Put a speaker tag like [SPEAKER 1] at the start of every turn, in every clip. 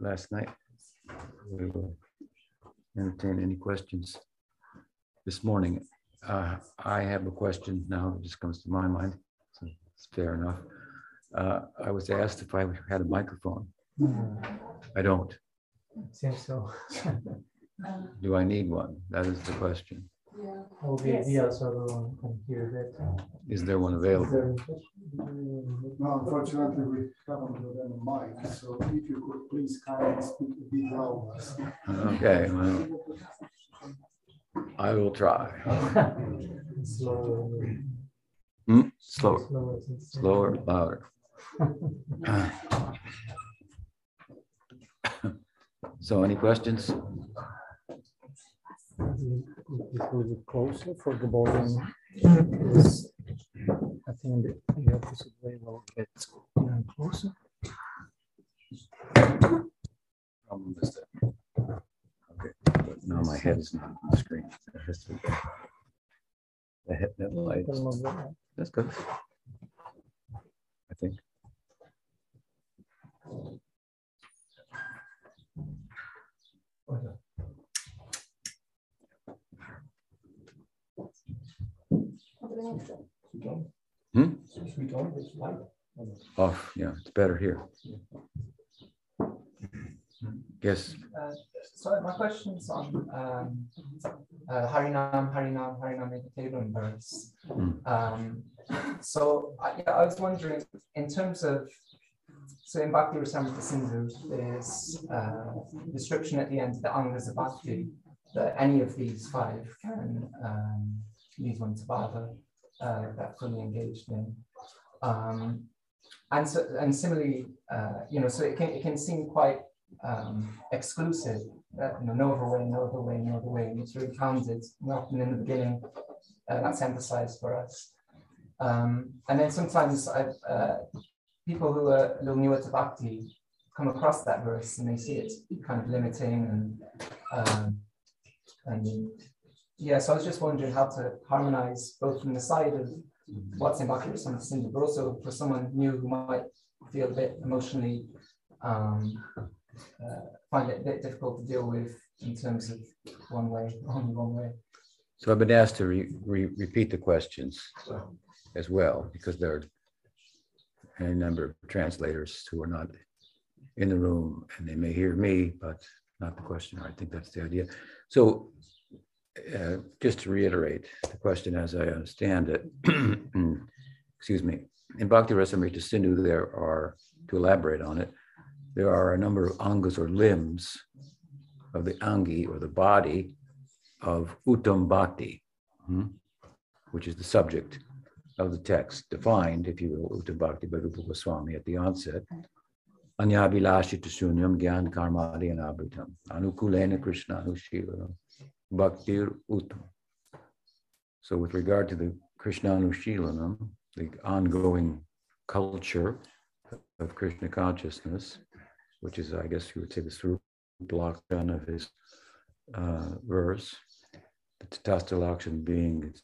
[SPEAKER 1] last night, we will entertain any questions this morning. Uh, I have a question now that just comes to my mind, so it's fair enough. Uh, I was asked if I had a microphone. I don't.
[SPEAKER 2] Seems so.
[SPEAKER 1] Do I need one? That is the question.
[SPEAKER 2] Oh, we, we also don't can hear that.
[SPEAKER 1] Is there one available?
[SPEAKER 3] No, unfortunately, we haven't got any mic, so if you could please kindly speak a bit louder.
[SPEAKER 1] Okay, well, I will try.
[SPEAKER 2] Slower.
[SPEAKER 1] Hmm, Slower,
[SPEAKER 2] Slower. since-
[SPEAKER 1] slower, louder. So any questions?
[SPEAKER 2] It will be closer for the volume. Is- I think the the opposite way will get closer.
[SPEAKER 1] Problem is that- Okay, but now my head is not on the screen. It has to be- The head, that light,
[SPEAKER 2] Can move that.
[SPEAKER 1] that's good. I think. Hmm? Off, yeah, it's better here. Yes,
[SPEAKER 4] Uh, So my question's on um, uh, Harinam, Harinam, Harinam Meditation verse.
[SPEAKER 1] Mm.
[SPEAKER 4] Um, So I yeah, I was wondering, in terms of, so in Bhakti Rasamrita Sindhu, there's uh, description at the end of the Angas of Bhakti that any of these five can um, lead one to Bhava, uh, that fully engaged in. Um, and so, and similarly, uh, you know, so it can, it can seem quite um, exclusive, That, you know, no other way, no other way, no other way. It's really counted, and often in the beginning, uh, that's emphasized for us. Um, and then sometimes I've, uh, people who are a little newer to Bhakti come across that verse and they see it kind of limiting and, um, and yeah, so I was just wondering how to harmonize both from the side of what's in Bhakti Rasamrita Sindhu, but also for someone new who might feel a bit emotionally um, uh, find it a bit difficult to deal with in terms of one way, only one way.
[SPEAKER 1] so I've been asked to re, re, repeat the questions as well, because there are a number of translators who are not in the room and they may hear me, but not the questioner. I think that's the idea. So uh, just to reiterate the question as I understand it, excuse me, in Bhakti Rasamrita Sindhu, there are, to elaborate on it, there are a number of angas or limbs of the angi or the body of Uttam Bhakti, hmm, which is the subject of the text, defined, if you will, Uttam Bhakti by Rupa Goswami at the onset. Anyabilashita shunyam gyan karmadi anabhitam anukulena krishna anushila bhaktir uttam. So with regard to the Krishna Anushilanam, the ongoing culture of Krishna consciousness, which is, I guess you would say, the Swarup Lakshan of his uh, verse, the Tatastha being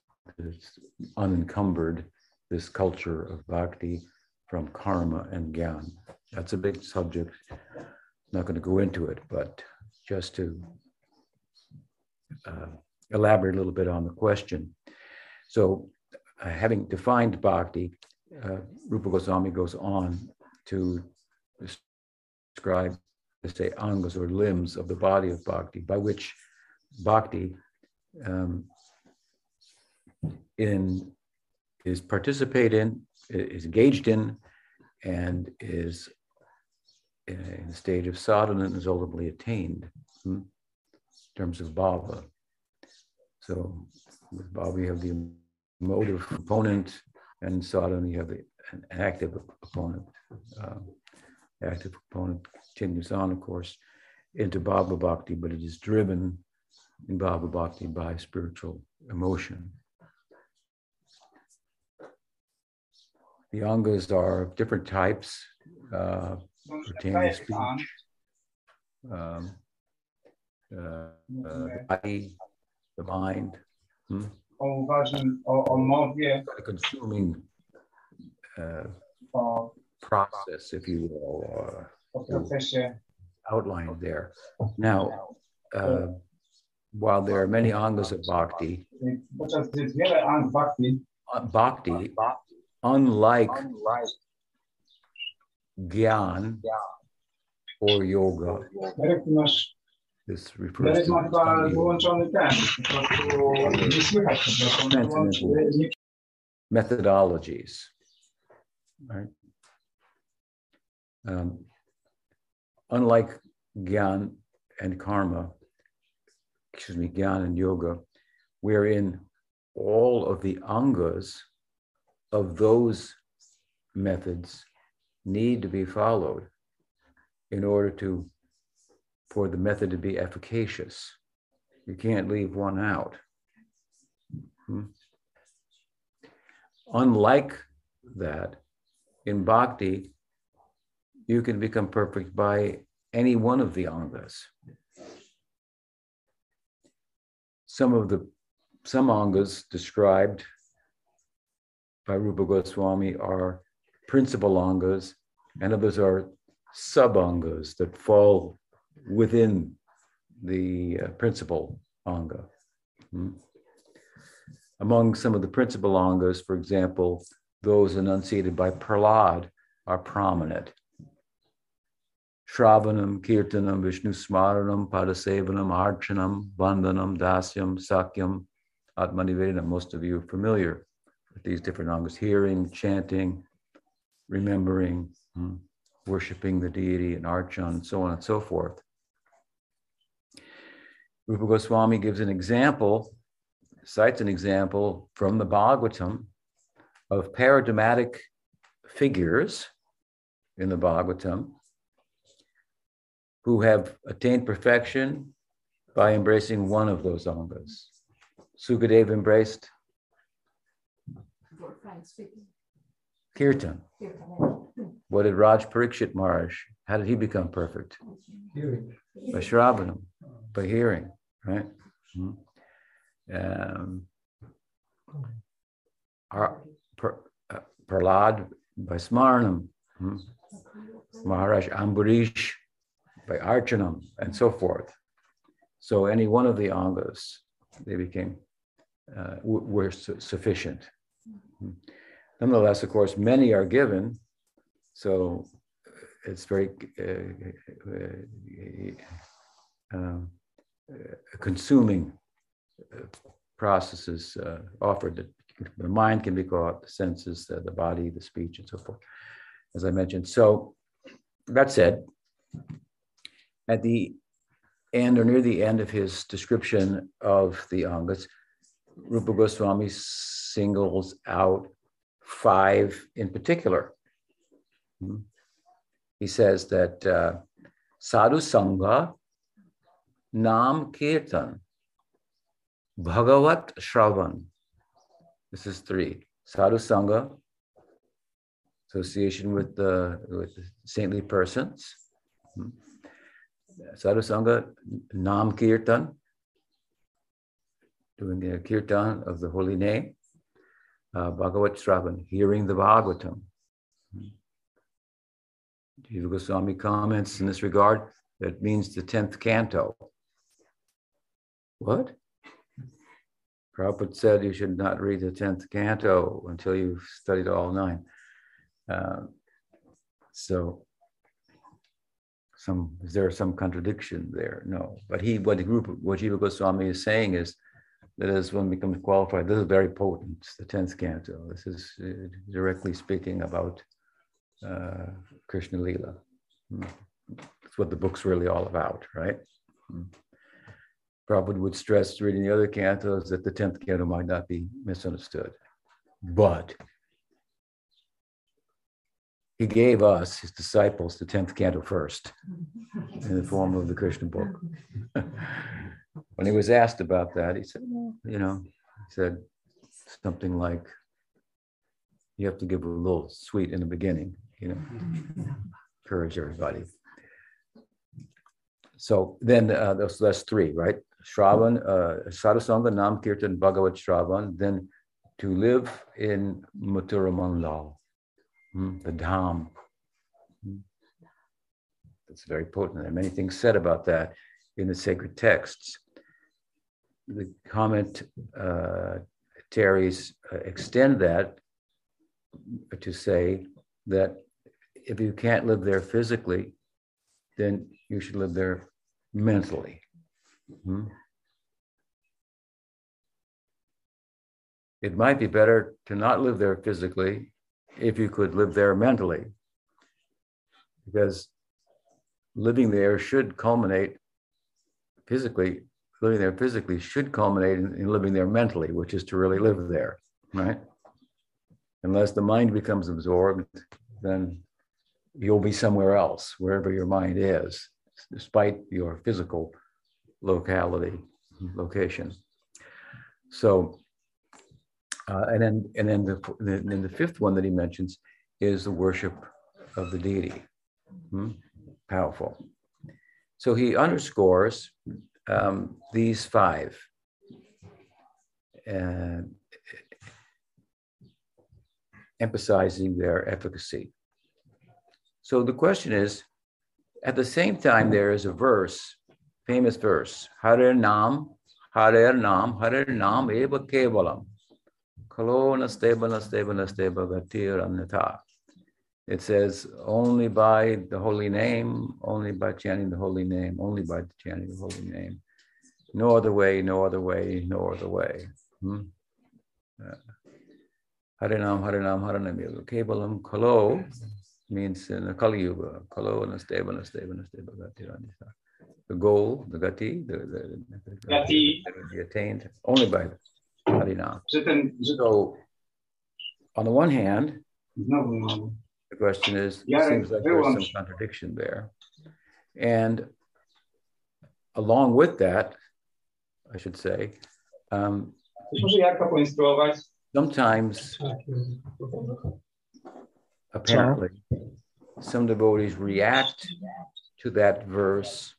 [SPEAKER 1] unencumbered, this culture of bhakti from karma and gyan. That's a big subject. Not going to go into it, but just to uh, elaborate a little bit on the question. So, uh, having defined bhakti, uh, Rupa Goswami goes on to describe, let's say, angas or limbs of the body of bhakti, by which bhakti um, in is participate in, is engaged in, and is in the stage of sadhana and is ultimately attained hmm, in terms of bhava. So with bhava, you have the emotive component, and sadhana, you have the, an active opponent. Uh, active component continues on, of course. into Bhava Bhakti, but it is driven in Bhava Bhakti by spiritual emotion. The angas are different types, uh, pertaining to speech, um, uh, uh, body, the mind, hmm?
[SPEAKER 5] o uważam o, o mowie,
[SPEAKER 1] a consuming uh,
[SPEAKER 5] o,
[SPEAKER 1] process, if you will, uh, outlined there. Now, uh, while there are many angas of bhakti,
[SPEAKER 5] Podczas gdy jest wiele ang bhakti,
[SPEAKER 1] uh, bhakti, unlike gyan or yoga,
[SPEAKER 5] Jarek, ty masz,
[SPEAKER 1] this refers to
[SPEAKER 5] ma chyba
[SPEAKER 1] study
[SPEAKER 5] wyłączony ten, po prostu nie słychać po prostu, wyłączy- nie
[SPEAKER 1] methodologies. Right? Um, unlike gyan and karma, excuse me, gyan and yoga, wherein all of the angas of those methods need to be followed in order to for the method to be efficacious. You can't leave one out. Hmm? Unlike that, in bhakti, you can become perfect by any one of the angas. Some of the some angas described by Rupa Goswami are principal angas, and others are sub angas that fall within the uh, principal anga. Hmm. Among some of the principal angas, for example, those enunciated by Prahlad are prominent. Shravanam, Kirtanam, Vishnu Smaranam, Padasevanam, Archanam, Vandanam, Dasyam, Sakyam, Atmanivedanam. Most of you are familiar with these different angas hearing, chanting, remembering, hmm, worshiping the deity, and archan, and so on and so forth. Rupa Goswami gives an example, cites an example from the Bhagavatam of paradigmatic figures in the Bhagavatam who have attained perfection by embracing one of those angas. Sukadeva embraced Kirtan. What did Raj Parikshit Maharaj, how did he become perfect? By Shravanam, by hearing, right? Mhm. Um, Ar- Per- uh, Prahlad by Smaranam, mhm. Maharaj Ambarish by Archanam, and so forth. So any one of the angas, they became, uh, were su- sufficient. Mhm. Nonetheless, of course, many are given, so it's very uh, uh, uh, consuming processes offered that the mind can be caught, the senses, the, the body, the speech, and so forth, as I mentioned. So that said, at the end or near the end of his description of the angas, Rupa Goswami singles out five in particular. Hmm. He says that uh, sadhu sangha, nam kirtan, bhagavat shravan. This is three. Sadhu sangha, association with the with saintly persons. Hmm. Sadhu sangha, nam kirtan, doing the kirtan of the holy name. Uh, Bhagavat Shravan, hearing the Bhagavatam. Jiva Goswami comments in this regard that means the 10th canto. What? Prabhupada said you should not read the 10th canto until you've studied all nine. Uh, so, some is there some contradiction there? No, but he what the group what Jiva Goswami is saying is that as one becomes qualified, this is very potent. The tenth canto. This is uh, directly speaking about uh, Krishna Lila. Mm. That's what the book's really all about, right? Mm. Prabhupada would stress reading the other cantos that the tenth canto might not be misunderstood, but he gave us, his disciples, the 10th canto first in the form of the Krishna book. when he was asked about that, he said, well, you know, he said something like, you have to give a little sweet in the beginning, you know, encourage everybody. So then uh, that's, that's three, right? Shravan, uh, Sadhusanga, Nam Kirtan, Bhagavat Shravan, then to live in Mathura Mandal, hmm, the Dham. Hmm. That's very potent. There are many things said about that in the sacred texts. The comment uh, Terry's uh, extend that to say that if you can't live there physically, then you should live there mentally. Hmm? It might be better to not live there physically if you could live there mentally, because living there should culminate physically, living there physically should culminate in, in living there mentally, which is to really live there, right? Unless the mind becomes absorbed, then you'll be somewhere else, wherever your mind is, despite your physical locality, location. So, uh, and then and then the the fifth one that he mentions is the worship of the deity. Hmm? Powerful. So he underscores um, these five. And emphasizing their efficacy. So the question is, at the same time, there is a verse, famous verse, Hare Nam, Hare Nam, Hare Nam Eva Kevalam. It says, only by the holy name, only by chanting the holy name, only by chanting the holy name. No other way, no other way, no other way. Hmm? Uh, Harinam, Harinam, Harinam, Kevalam, Kalo means in the Kali Yuga, Kalo, Nasteva, Nasteva, Nasteva, Gati, The goal, the Gati, the, the, the
[SPEAKER 5] Gati.
[SPEAKER 1] be attained only by Harinam. So, on the one hand, the question is,
[SPEAKER 5] Yeah,
[SPEAKER 1] seems like there's some contradiction there. And along with that, I should say, um,
[SPEAKER 5] Może Jarka poinstruować?
[SPEAKER 1] Sometimes apparently some devotees react to that verse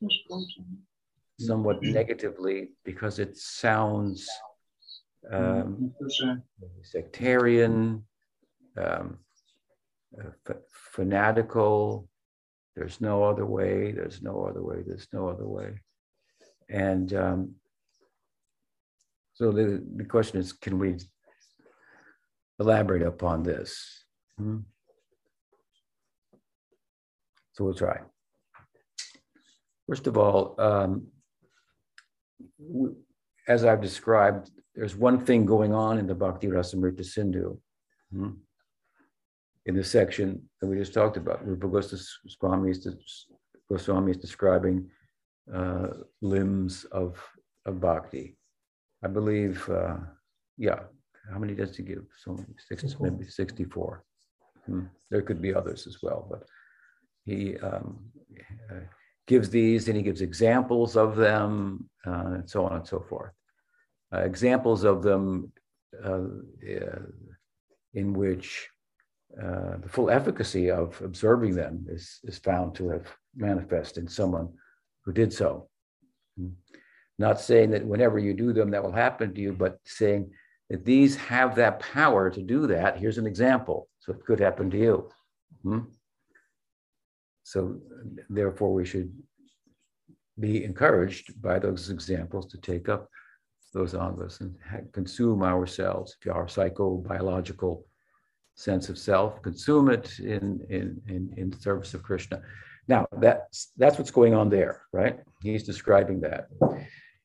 [SPEAKER 1] somewhat negatively because it sounds um, sectarian, um, f- fanatical. There's no other way. There's no other way. There's no other way. And um, so the, the question is can we elaborate upon this? Hmm? So we'll try. First of all, um, as I've described, there's one thing going on in the Bhakti Rasamrita Sindhu. hmm, In the section that we just talked about, Rupa Goswami is, Goswami is describing uh, limbs of, of bhakti. I believe, uh, yeah, how many does he give? So many, six, maybe 64. Hmm, There could be others as well, but he um, uh, gives these and he gives examples of them uh, and so on and so forth. Uh, examples of them uh, uh, in which uh, the full efficacy of observing them is, is found to have manifest in someone who did so. Hmm. Not saying that whenever you do them, that will happen to you, but saying these have that power to do that. Here's an example. So it could happen to you. Hmm? So therefore, we should be encouraged by those examples to take up those angas and consume ourselves, our psychobiological sense of self, consume it in, in, in, in service of Krishna. Now, that's, that's what's going on there, right? He's describing that.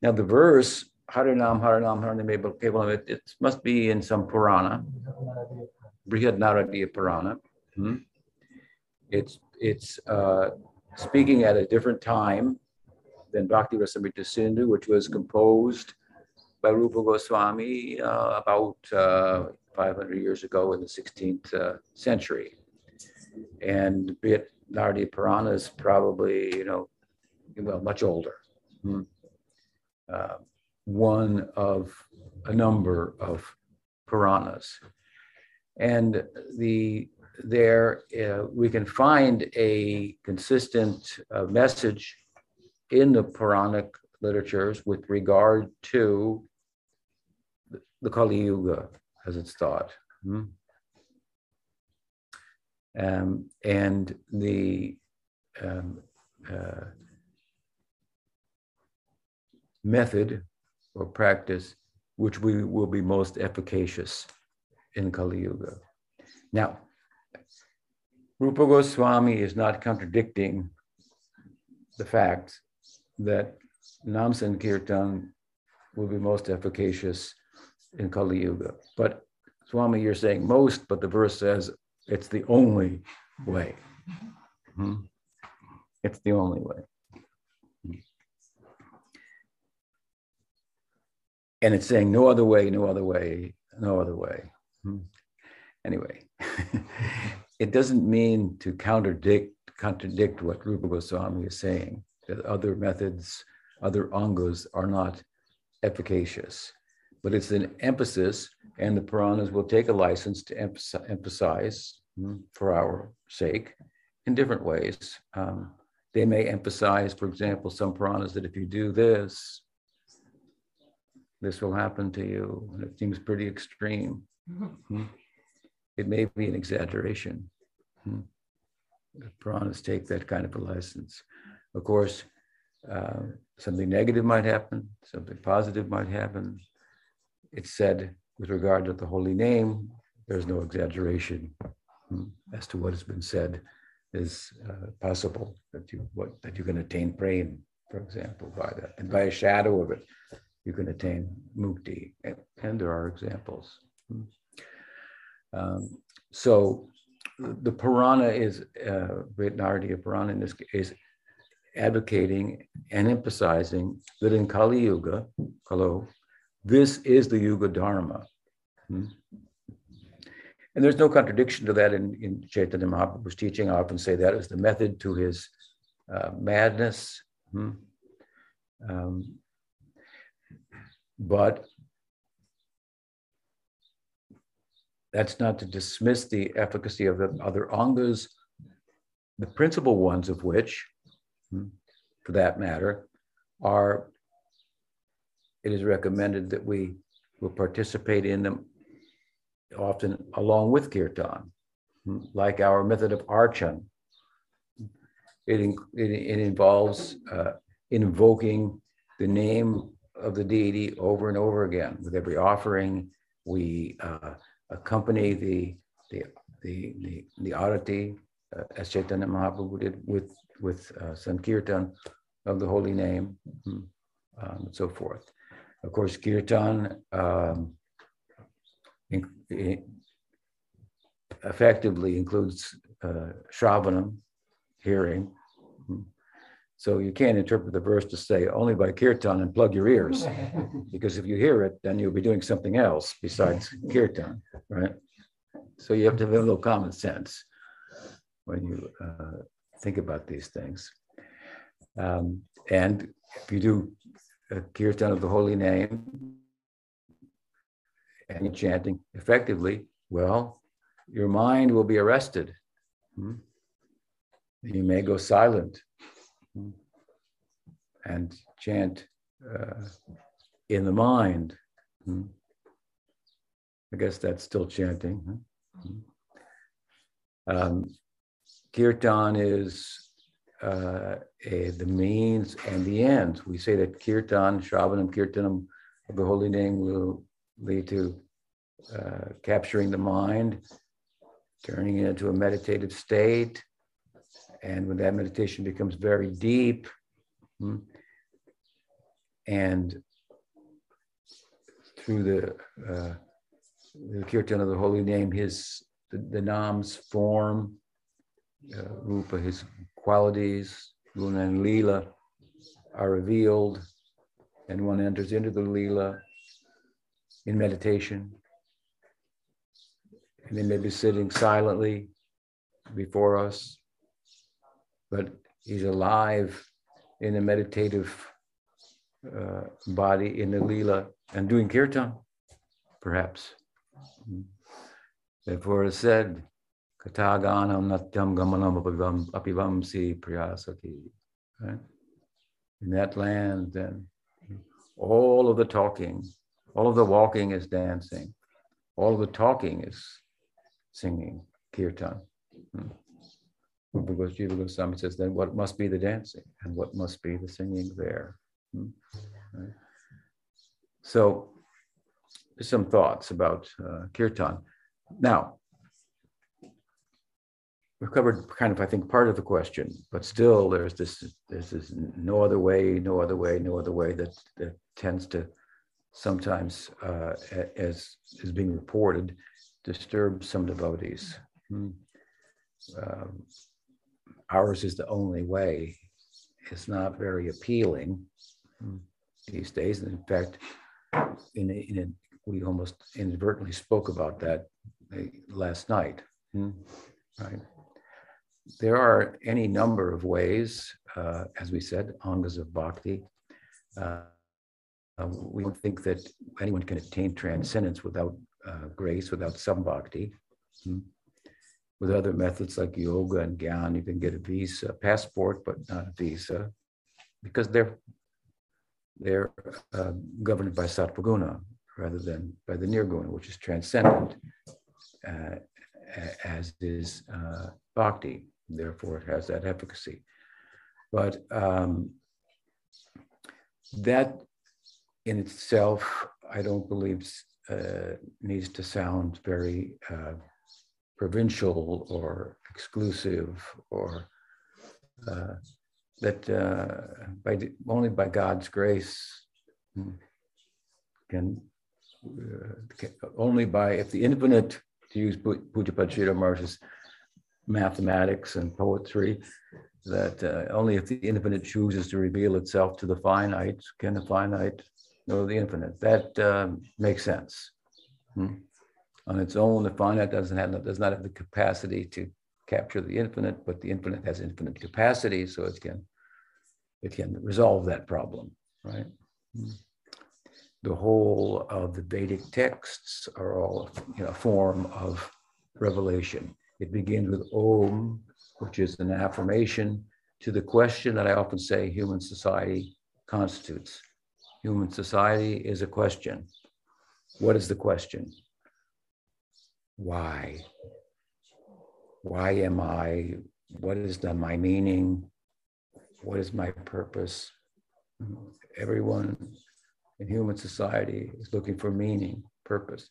[SPEAKER 1] Now, the verse, Harinam, Harinam, Harinam, Kevalam, it, it must be in some Purana, Brihad Naradiya Purana. Hmm? It's, it's uh, speaking at a different time than Bhakti Rasamrita Sindhu, which was composed by Rupa Goswami uh, about uh, 500 years ago in the 16th uh, century. and Brihad Naradiya Purana is probably, you know, well, much older. Hmm. Uh, one of a number of Puranas. And the there uh, we can find a consistent uh, message in the Puranic literatures with regard to the Kali Yuga, as it's thought. Hmm? Um, and the um, uh, method or practice which we will be most efficacious in Kali Yuga. Now, Rupa Goswami is not contradicting the fact that Nam Sankirtan will be most efficacious in Kali Yuga. But Swami, you're saying most, but the verse says it's the only way. Hmm? It's the only way. And it's saying no other way, no other way, no other way. Hmm? Anyway, it doesn't mean to contradict contradict what Rupa Goswami is saying, that other methods, other angas are not efficacious. But it's an emphasis, and the Puranas will take a license to emphasize hmm, for our sake in different ways. Um, they may emphasize, for example, some Puranas that if you do this, this will happen to you. And it seems pretty extreme. Mm-hmm. It may be an exaggeration. Hmm. The Puranas take that kind of a license. Of course, uh, something negative might happen, something positive might happen. It's said with regard to the holy name, there's no exaggeration hmm, as to what has been said is uh, possible that you what that you can attain prema, for example, by that, and by a shadow of it, you can attain mukti, and, there are examples. Um, so the Purana is, uh, Naradiya Purana in this case, is advocating and emphasizing that in Kali Yuga, Kalo, this is the Yuga Dharma. Hmm? And there's no contradiction to that in, in Chaitanya Mahaprabhu's teaching. I often say that is the method to his uh, madness. Hmm? Um, but that's not to dismiss the efficacy of the other angas, the principal ones of which, hmm, for that matter, are it is recommended that we will participate in them often along with kirtan, hmm, like our method of archan. It, it, it involves uh, invoking the name of the deity over and over again. With every offering, we uh, accompany the the the the, the arati, uh, as Chaitanya Mahaprabhu did with with uh, Sankirtan of the holy name, hmm, um, and so forth. Of course, kirtan um, in, in effectively includes uh, shravanam, hearing. So you can't interpret the verse to say only by kirtan and plug your ears, because if you hear it, then you'll be doing something else besides kirtan, right? So you have to have a little common sense when you uh, think about these things. Um, and if you do a kirtan of the holy name and chanting effectively, well, your mind will be arrested. Hmm? You may go silent? And chant uh, in the mind. Hmm? I guess that's still chanting. Hmm? Um, kirtan is uh, a, the means and the ends. We say that kirtan, Shravanam, Kirtanam the holy name will lead to uh, capturing the mind, turning it into a meditative state. And when that meditation becomes very deep, hmm, and through the, uh, the kirtan of the holy name, his the, the nam's form, uh, rupa, his qualities, guna and lila, are revealed, and one enters into the lila in meditation. And they may be sitting silently before us, but he's alive in a meditative uh, body in the lila and doing kirtan, perhaps. Therefore, it said, Kataganam natyam gamanam apivam, apivamsi priyasati. Right? In that land, then all of the talking, all of the walking is dancing, all of the talking is singing kirtan. Hmm. Because Jiva Goswami says, then what must be the dancing and what must be the singing there? Hmm. Right? So, some thoughts about uh, kirtan. Now, we've covered kind of, I think, part of the question, but still there's this, there's this no other way, no other way, no other way that, that tends to sometimes, uh, as is being reported, disturb some devotees. Hmm. Um, ours is the only way. It's not very appealing hmm, these days. And in fact, in, a, in a, we almost inadvertently spoke about that uh, last night. Hmm, right? there are any number of ways, uh, as we said, angas of bhakti. Uh, we don't think that anyone can attain transcendence without uh, grace, without some bhakti. With other methods like yoga and gyan, you can get a visa, passport, but not a visa, because they're they're uh, governed by sattvaguna rather than by the nirguna, which is transcendent, uh, as is bhakti therefore it has that efficacy. But um, that in itself, I don't believe uh, needs to sound very uh, provincial or exclusive or uh, that uh, by only by God's grace hmm, can, uh, can, only by if the infinite to use Pujyapad Sridhar Maharaj's mathematics and poetry that uh, only if the infinite chooses to reveal itself to the finite can the finite know the infinite. That uh, makes sense. Hmm? On its own, the finite doesn't have does not have the capacity to capture the infinite, but the infinite has infinite capacity, so it can it can resolve that problem, right? The whole of the Vedic texts are all you know, a form of revelation. It begins with Om, which is an affirmation to the question that I often say human society constitutes. Human society is a question. What is the question? Why? Why am I? What is the, my meaning? What is my purpose? Everyone in human society is looking for meaning, purpose.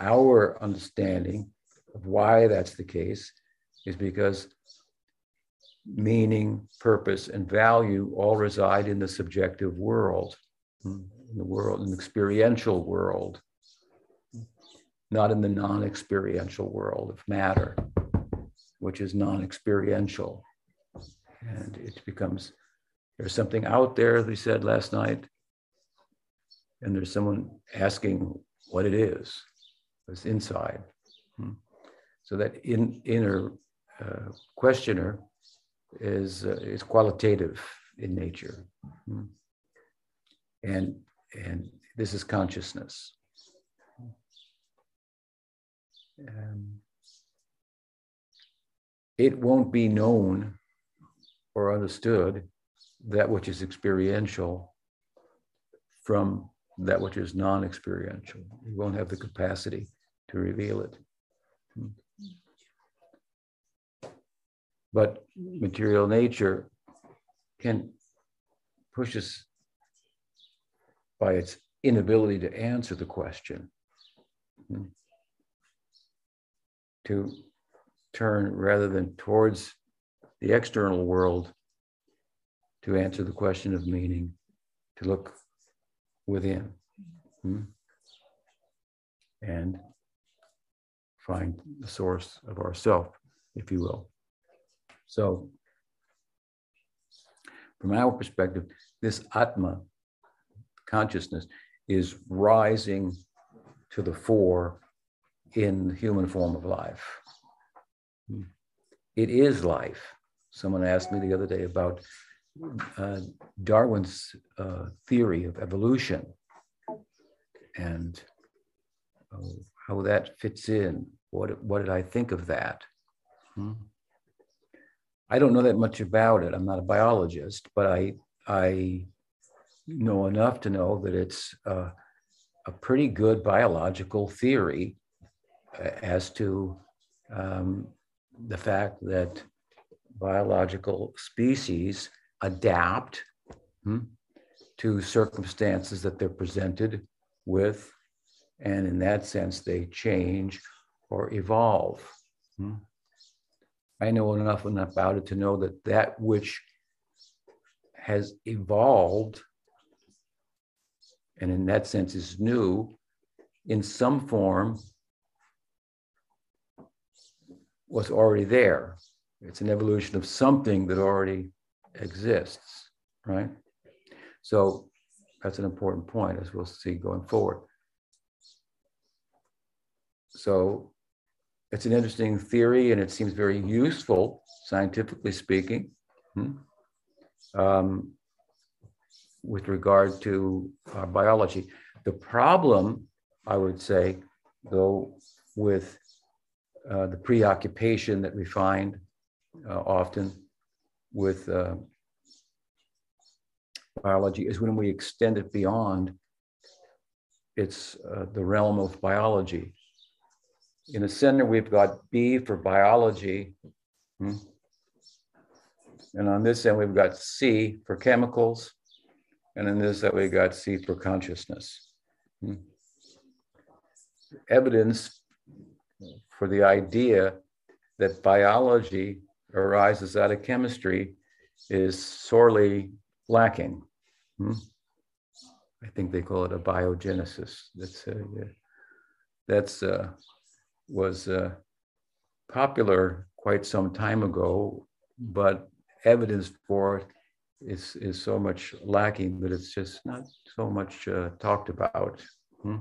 [SPEAKER 1] Our understanding of why that's the case is because meaning, purpose, and value all reside in the subjective world, in the world, the experiential world, not in the non experiential world of matter, which is non experiential. And it becomes there's something out there, as we said last night, and there's someone asking what it is, what's inside. Hmm. So that in, inner uh, questioner is, uh, is qualitative in nature. Hmm. And, and this is consciousness. Um, it won't be known or understood that which is experiential from that which is non experiential. You won't have the capacity to reveal it. But material nature can push us by its inability to answer the question hmm, to turn rather than towards the external world to answer the question of meaning, to look within hmm, and find the source of ourself, if you will. So, from our perspective, this Atma consciousness is rising to the fore in the human form of life. it is life. Someone asked me the other day about uh, Darwin's uh, theory of evolution and uh, how that fits in. What, what did I think of that? Hmm? I don't know that much about it. I'm not a biologist, but I, I know enough to know that it's uh, a pretty good biological theory as to um, the fact that biological species adapt hmm, to circumstances that they're presented with, and in that sense, they change or evolve. Hmm. I know enough about it to know that that which has evolved and in that sense is new in some form was already there. It's an evolution of something that already exists, right? So that's an important point as we'll see going forward. So it's an interesting theory and it seems very useful, scientifically speaking, hmm, um, with regard to uh, biology. The problem, I would say, though, with uh, the preoccupation that we find uh, often with uh, biology is when we extend it beyond it's uh, the realm of biology. In the center, we've got B for biology. Hmm? And on this end, we've got C for chemicals. And in this that we've got C for consciousness. Hmm? Evidence for the idea that biology arises out of chemistry is sorely lacking. Hmm? I think they call it abiogenesis. That's uh, that's uh, was uh, popular quite some time ago, but evidence for it is is so much lacking that it's just not so much uh, talked about. Hmm?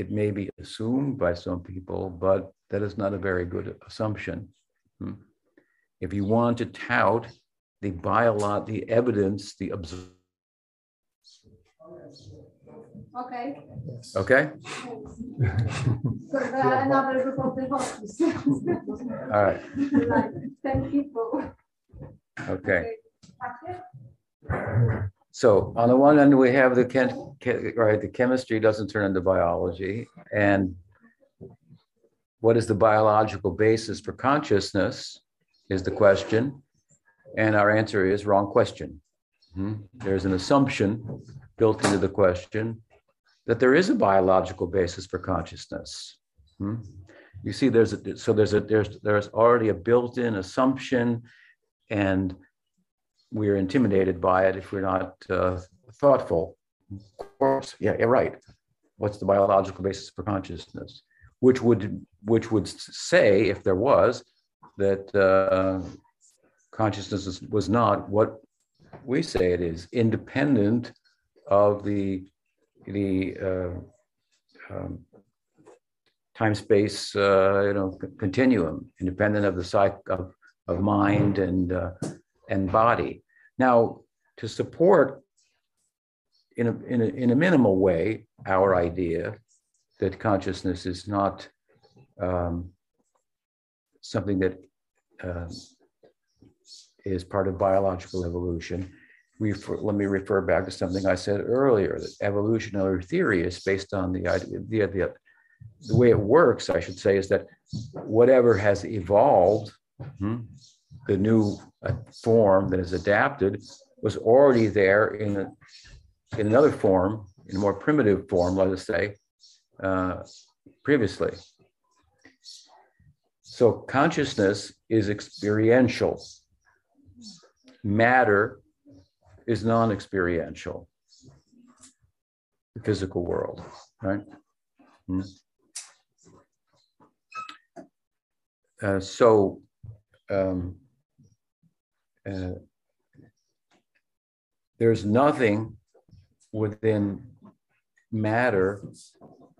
[SPEAKER 1] It may be assumed by some people, but that is not a very good assumption. Hmm? If you want to tout the biolog, the evidence, the observ-
[SPEAKER 6] Okay,
[SPEAKER 1] Okay.
[SPEAKER 6] so are another group of.
[SPEAKER 1] All right.
[SPEAKER 6] Like ten people.
[SPEAKER 1] Okay. So on the one end, we have the chem, che- right, the chemistry doesn't turn into biology. And what is the biological basis for consciousness is the question. And our answer is wrong question. Hmm? There's an assumption built into the question that there is a biological basis for consciousness. Hmm? You see, there's a, so there's a there's there's already a built-in assumption, and we're intimidated by it if we're not uh, thoughtful. Of course, yeah, yeah, right. What's the biological basis for consciousness? Which would which would say, if there was, that uh, consciousness was not what we say it is, independent of the the uh, um, time space uh, you know continuum, independent of the psych of of mind and uh, and body. Now, to support in a, in a in a minimal way our idea that consciousness is not um, something that uh, is part of biological evolution. We, let me refer back to something I said earlier, that evolutionary theory is based on the idea, the, the, the way it works, I should say, is that whatever has evolved, hmm, the new uh, form that is adapted, was already there in, in another form, in a more primitive form, let us say, uh, previously. So consciousness is experiential. Matter is non-experiential. The physical world, right? Hmm. Uh, so um, uh, there's nothing within matter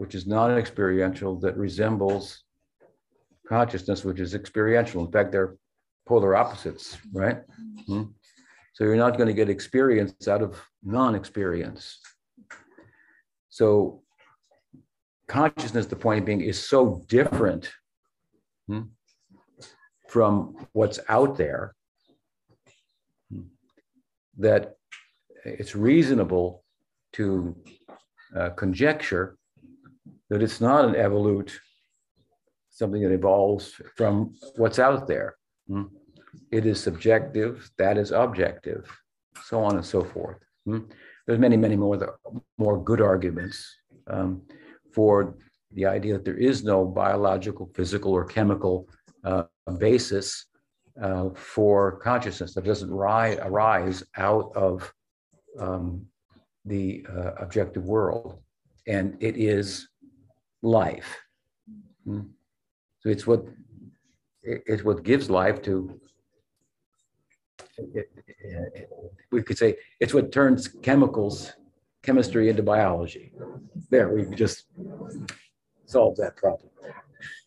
[SPEAKER 1] which is non-experiential that resembles consciousness, which is experiential. In fact, they're polar opposites, right? Hmm. So you're not going to get experience out of non-experience. So consciousness, the point being, is so different hmm, from what's out there that it's reasonable to uh, conjecture that it's not an evolute, something that evolves from what's out there. Hmm? It is subjective, that is objective, so on and so forth. Hmm? There's many, many more, more good arguments um, for the idea that there is no biological, physical, or chemical uh, basis uh, for consciousness that doesn't rise, arise out of um, the uh, objective world. And it is life. Hmm? So it's what it's what gives life to. It, it, we could say it's what turns chemicals, chemistry into biology. There, we just solved that problem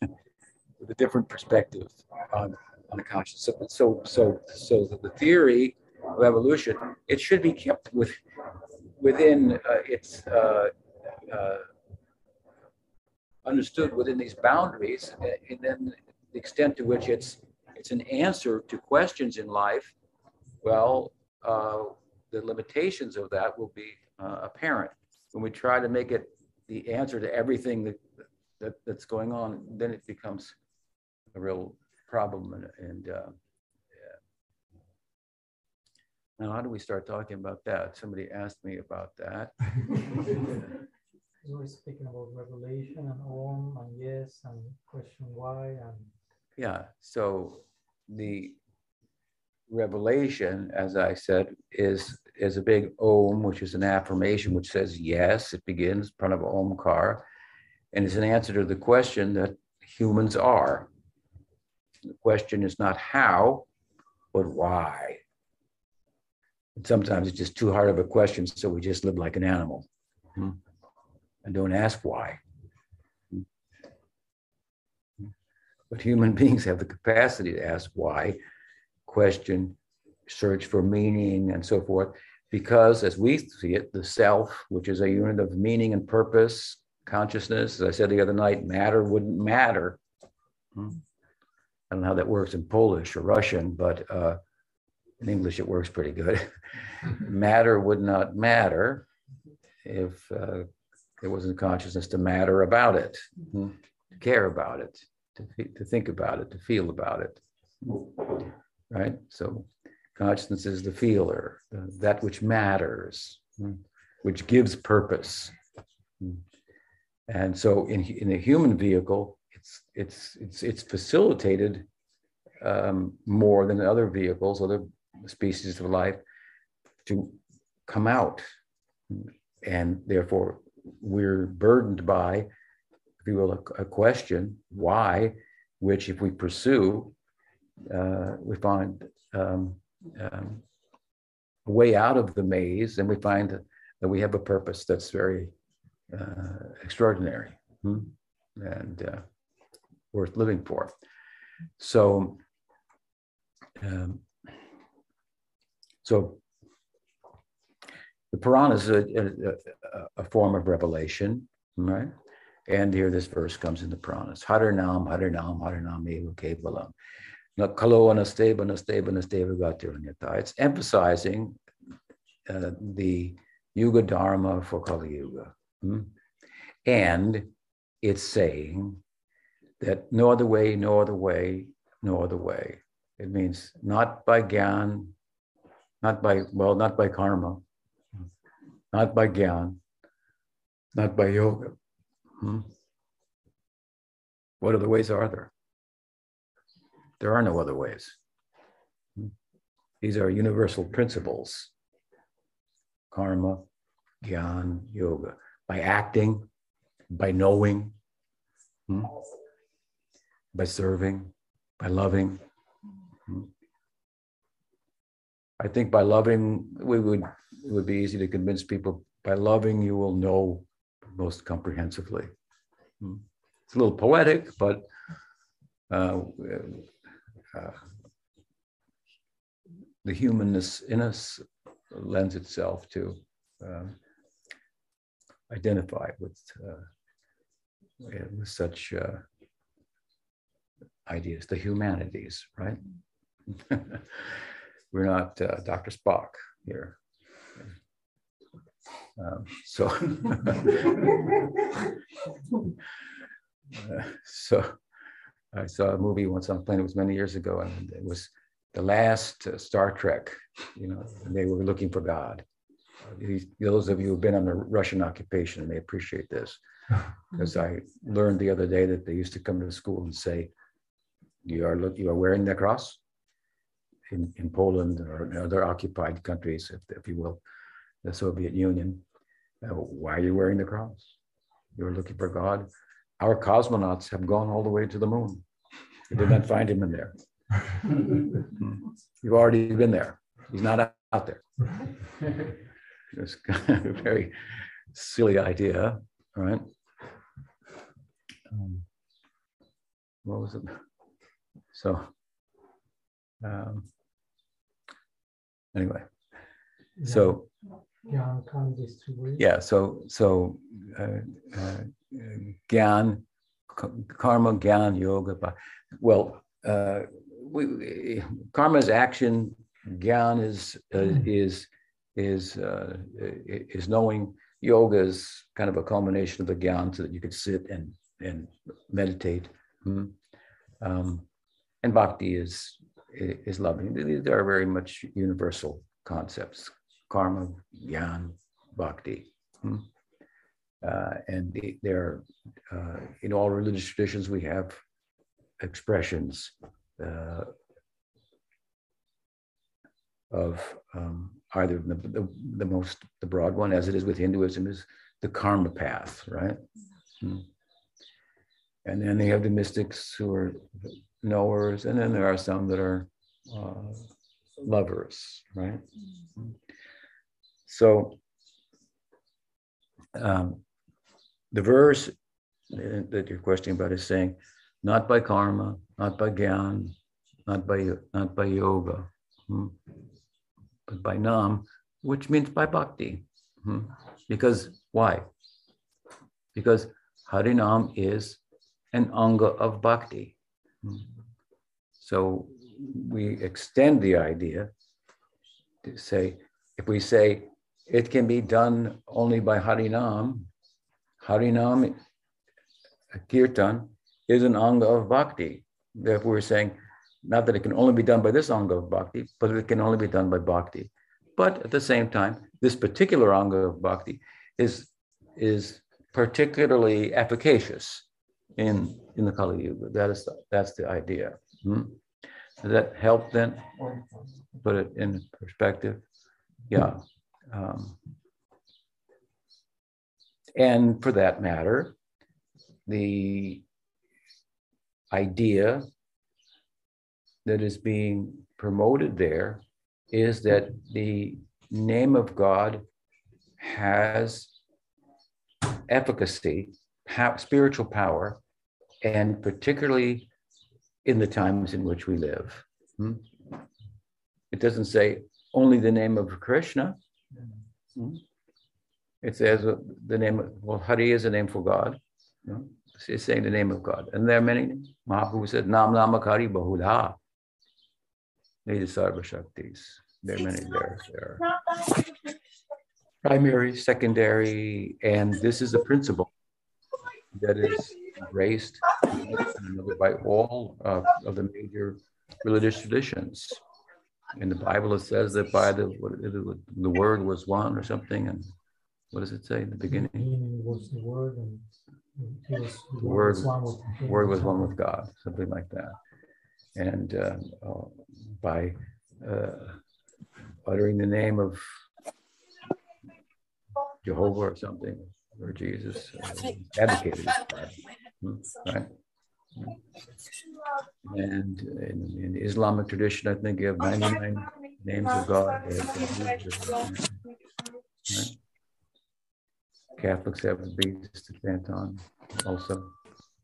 [SPEAKER 1] with a different perspective on, on consciousness. So, so, so, so the theory of evolution it should be kept with within uh, its uh, uh, understood within these boundaries, and then the extent to which it's it's an answer to questions in life, well, uh, the limitations of that will be uh, apparent when we try to make it the answer to everything that, that that's going on. Then it becomes a real problem, and, and uh, now, how do we start talking about that? Somebody asked me about that.
[SPEAKER 2] we were speaking about revelation and om and yes and question why and
[SPEAKER 1] yeah so the revelation as i said is is a big om which is an affirmation which says yes it begins in front of omkar and it's an answer to the question that humans are the question is not how but why and sometimes it's just too hard of a question so we just live like an animal hmm and don't ask why. But human beings have the capacity to ask why, question, search for meaning, and so forth. Because as we see it, the self, which is a unit of meaning and purpose, consciousness, as I said the other night, matter wouldn't matter. Hmm. I don't know how that works in Polish or Russian, but uh, in English it works pretty good. matter would not matter if uh, there wasn't consciousness to matter about it, mm-hmm. to care about it, to, to think about it, to feel about it. Right? So consciousness is the feeler, that which matters, mm, which gives purpose. Mm. And so in, in a human vehicle, it's, it's, it's, facilitated um, more than other vehicles, other species of life, to come out and therefore we're burdened by, if you will, a, a question, why, which if we pursue, uh, we find um, um, a way out of the maze, and we find that, that we have a purpose that's very uh, extraordinary hmm? and uh, worth living for. So, um, so the Purana is a, a, a, form of revelation, right? And here this verse comes in the Puranas. Harinam, Harinam, Harinam, Eva Kevalam. It's emphasizing uh, the Yuga Dharma for Kali Yuga. Hmm? And it's saying that no other way, no other way, no other way. It means not by Gyan, not by, well, not by karma, not by Gyan, not by yoga. Hmm? What other ways are there? There are no other ways. Hmm? These are universal principles karma, Gyan, yoga. By acting, by knowing, hmm? By serving, by loving. I think by loving, we would it would be easy to convince people by loving you will know most comprehensively. Hmm. It's a little poetic, but uh, uh, the humanness in us lends itself to um, identify with uh, with such uh, ideas, the humanities, right? We're not uh, Dr. Spock here. Um, so, uh, so I saw a movie once on a plane. It was many years ago, and it was the last uh, Star Trek. You know, they were looking for God. These, those of you who've been on the Russian occupation may appreciate this, because I learned the other day that they used to come to school and say, "You are look, you are wearing the cross." In, in Poland or in other occupied countries, if, if you will, the Soviet Union. Uh, why are you wearing the cross? You're looking for God. Our cosmonauts have gone all the way to the moon. You did not find him in there. You've already been there. He's not out there. It's kind of a very silly idea, right? Um, what was it? So, um, anyway, so
[SPEAKER 2] Yeah,
[SPEAKER 1] yeah, so so uh, uh, Gyan, karma, Gyan, yoga. Well, uh, we, karma is action. Gyan is uh, is is uh, is knowing. Yoga is kind of a culmination of the Gyan, so that you could sit and and meditate. Hmm. Um, and bhakti is is loving. These are very much universal concepts karma, gyan, bhakti. Hmm? Uh, and the, there, uh, in all religious traditions, we have expressions uh, of um, either the, the, the most, the broad one, as it is with Hinduism, is the karma path, right? Hmm. And then they have the mystics who are knowers, and then there are some that are uh, lovers, right? So um, the verse that you're questioning about is saying, not by karma, not by gyan, not by not by yoga, hmm, but by nam, which means by bhakti. hmm. Because why? Because Harinam is an anga of bhakti. So we extend the idea to say, if we say it can be done only by Harinam, Harinam, Kirtan, is an anga of bhakti. Therefore, we're saying not that it can only be done by this anga of bhakti, but it can only be done by bhakti. But at the same time, this particular anga of bhakti is, is particularly efficacious in, in the Kali Yuga. That is the, that's the idea. Hmm? Does that help then? Put it in perspective. Yeah. Um, and for that matter, the idea that is being promoted there is that the name of God has efficacy, spiritual power, and particularly in the times in which we live. Hmm? It doesn't say only the name of Krishna. Hmm? It says the name, of, well, Hari is a name for God. you know. It's saying the name of God. And there are many, Mahaprabhu said, Nam Namakari Bahudha. Nidhi Sarva Shaktis. There are many there. There primary, secondary, and this is a principle that is embraced by all uh, of the major religious traditions. In the Bible, it says that by the what, the, the word was one or something, and what does it say in the beginning?
[SPEAKER 2] Beginning was the word and he was,
[SPEAKER 1] The word,
[SPEAKER 2] one with
[SPEAKER 1] word was one with God, something like that. And uh, uh, by uh, uttering the name of Jehovah or something, or Jesus, uh, advocated it, Hmm, right? And in, in the Islamic tradition, I think you have 99 names of God. They have- right? Catholics have the beads to chant on also.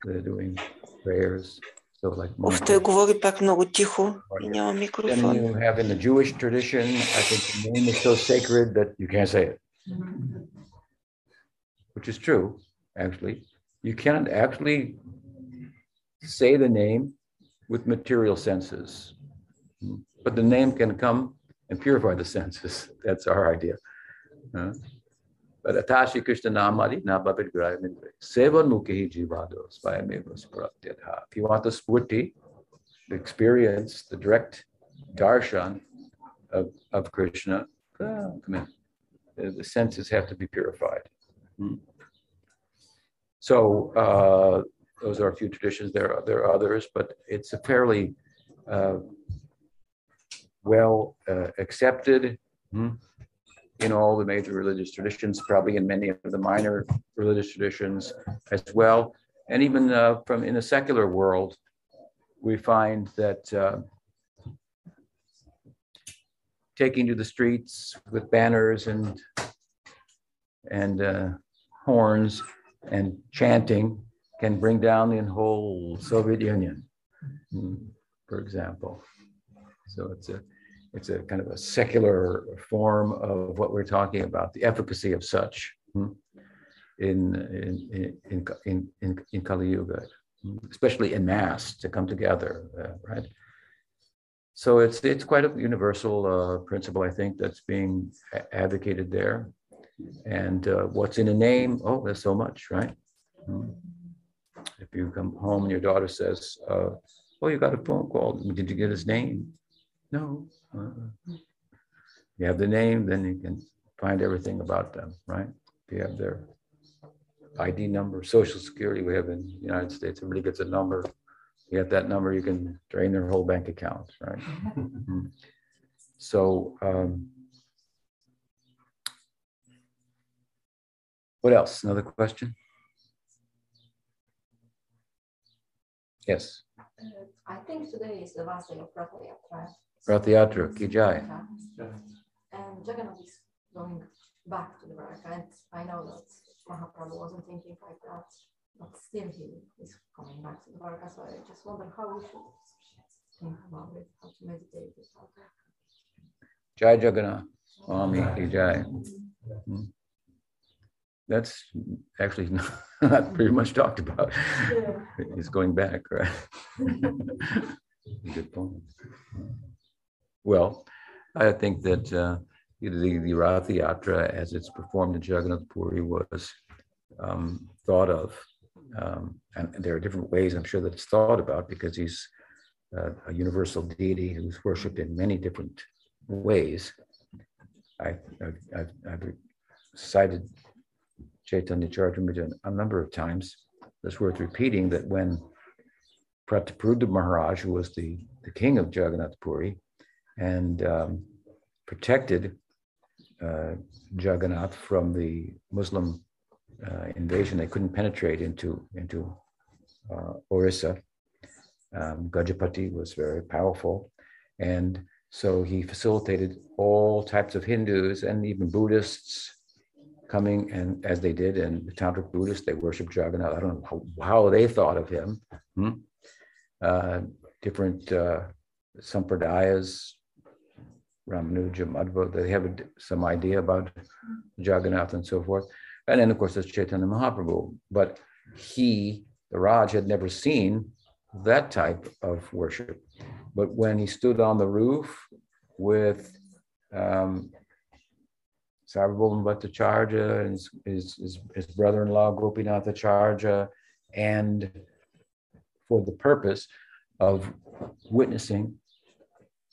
[SPEAKER 1] They're doing prayers. So like.
[SPEAKER 7] Уф, той говорить так много тихо и няма
[SPEAKER 1] Then
[SPEAKER 7] микрофон.
[SPEAKER 1] you have in the Jewish tradition, I think the name is so sacred that you can't say it, which is true, actually. You can't actually say the name with material senses, but the name can come and purify the senses. That's our idea. huh? But Atashi Krishna Namadi Nababit Grayamindra. Sevan Mukhi Jivados. If you want the spurti, the experience, the direct darshan of, of Krishna, ah, come in. The, the senses have to be purified. Hmm. So uh, those are a few traditions. There are, there are others, but it's a fairly uh, well uh, accepted hmm, in all the major religious traditions, probably in many of the minor religious traditions as well. And even uh, from in the secular world, we find that uh, taking to the streets with banners and and uh, horns and chanting can bring down the whole Soviet Union, mm, for example. So it's a it's a kind of a secular form of what we're talking about, the efficacy of such mm, in in in in in, in Kali Yuga, mm, especially in mass to come together, uh, right? So it's it's quite a universal uh, principle, I think, that's being advocated there. And uh, what's in a name? Oh, there's so much, right? Mm. If you come home and your daughter says, uh, "Oh, you got a phone call. Did you get his name?" No. uh-uh. You have the name, then you can find everything about them, right? If you have their ID number, Social Security, we have in the United States. Everybody gets a number. You get that number, you can drain their whole bank account, right? Mhm. So, um, what else? Another question? Yes,
[SPEAKER 6] Uh, I think today is the last day of Rath Yatra.
[SPEAKER 1] Rath Yatra.
[SPEAKER 6] And Jagannath is going back to the Dwarka, and I know that Mahaprabhu wasn't thinking like that, but still he is coming back to the Dwarka, so I just wonder how we should think about it, how to meditate this out.
[SPEAKER 1] Jai Jagannath, Swami Ki Jai. Hmm. That's actually not pretty much talked about. It's going back, right? Good point. Well, I think that uh, the, the Rath Yatra, as it's performed in Jagannath Puri, was um, thought of. Um, and there are different ways I'm sure that it's thought about because he's uh, a universal deity who's worshipped in many different ways. I, I've cited Chaitanya Charitamrita a number of times. It's worth repeating that when Prataparudra Maharaj, who was the, the king of Jagannath Puri and um, protected uh, Jagannath from the Muslim uh, invasion, they couldn't penetrate into, into uh, Orissa. Um, Gajapati was very powerful. And so he facilitated all types of Hindus and even Buddhists coming and as they did and the tantric buddhists they worship jagannath. I don't know how, how they thought of him. Hmm? uh, different uh, sampradayas ramanuja madhva they have a, some idea about jagannath and so forth. And then of course there's chaitanya mahaprabhu. But he the raj had never seen that type of worship. But when he stood on the roof with um, Sarvabhauma Bhattacharya and his, his, his, his brother-in-law gopinath Gopinathacharya, and for the purpose of witnessing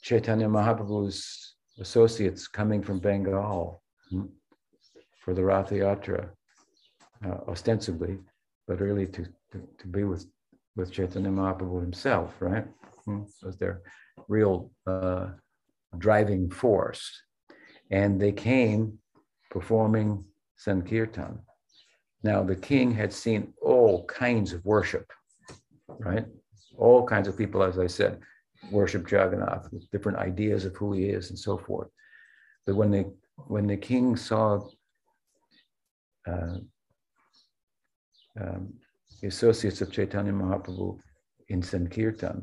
[SPEAKER 1] Chaitanya Mahaprabhu's associates coming from Bengal hmm, for the Rath Yatra, uh, ostensibly, but really to, to, to be with, with Chaitanya Mahaprabhu himself, right? Hmm, Was their real uh, driving force. And they came performing Sankirtan. Now, the king had seen all kinds of worship, right? All kinds of people, as I said, worship Jagannath with different ideas of who he is and so forth. But when the when the king saw uh, um, the associates of Chaitanya Mahaprabhu in Sankirtan,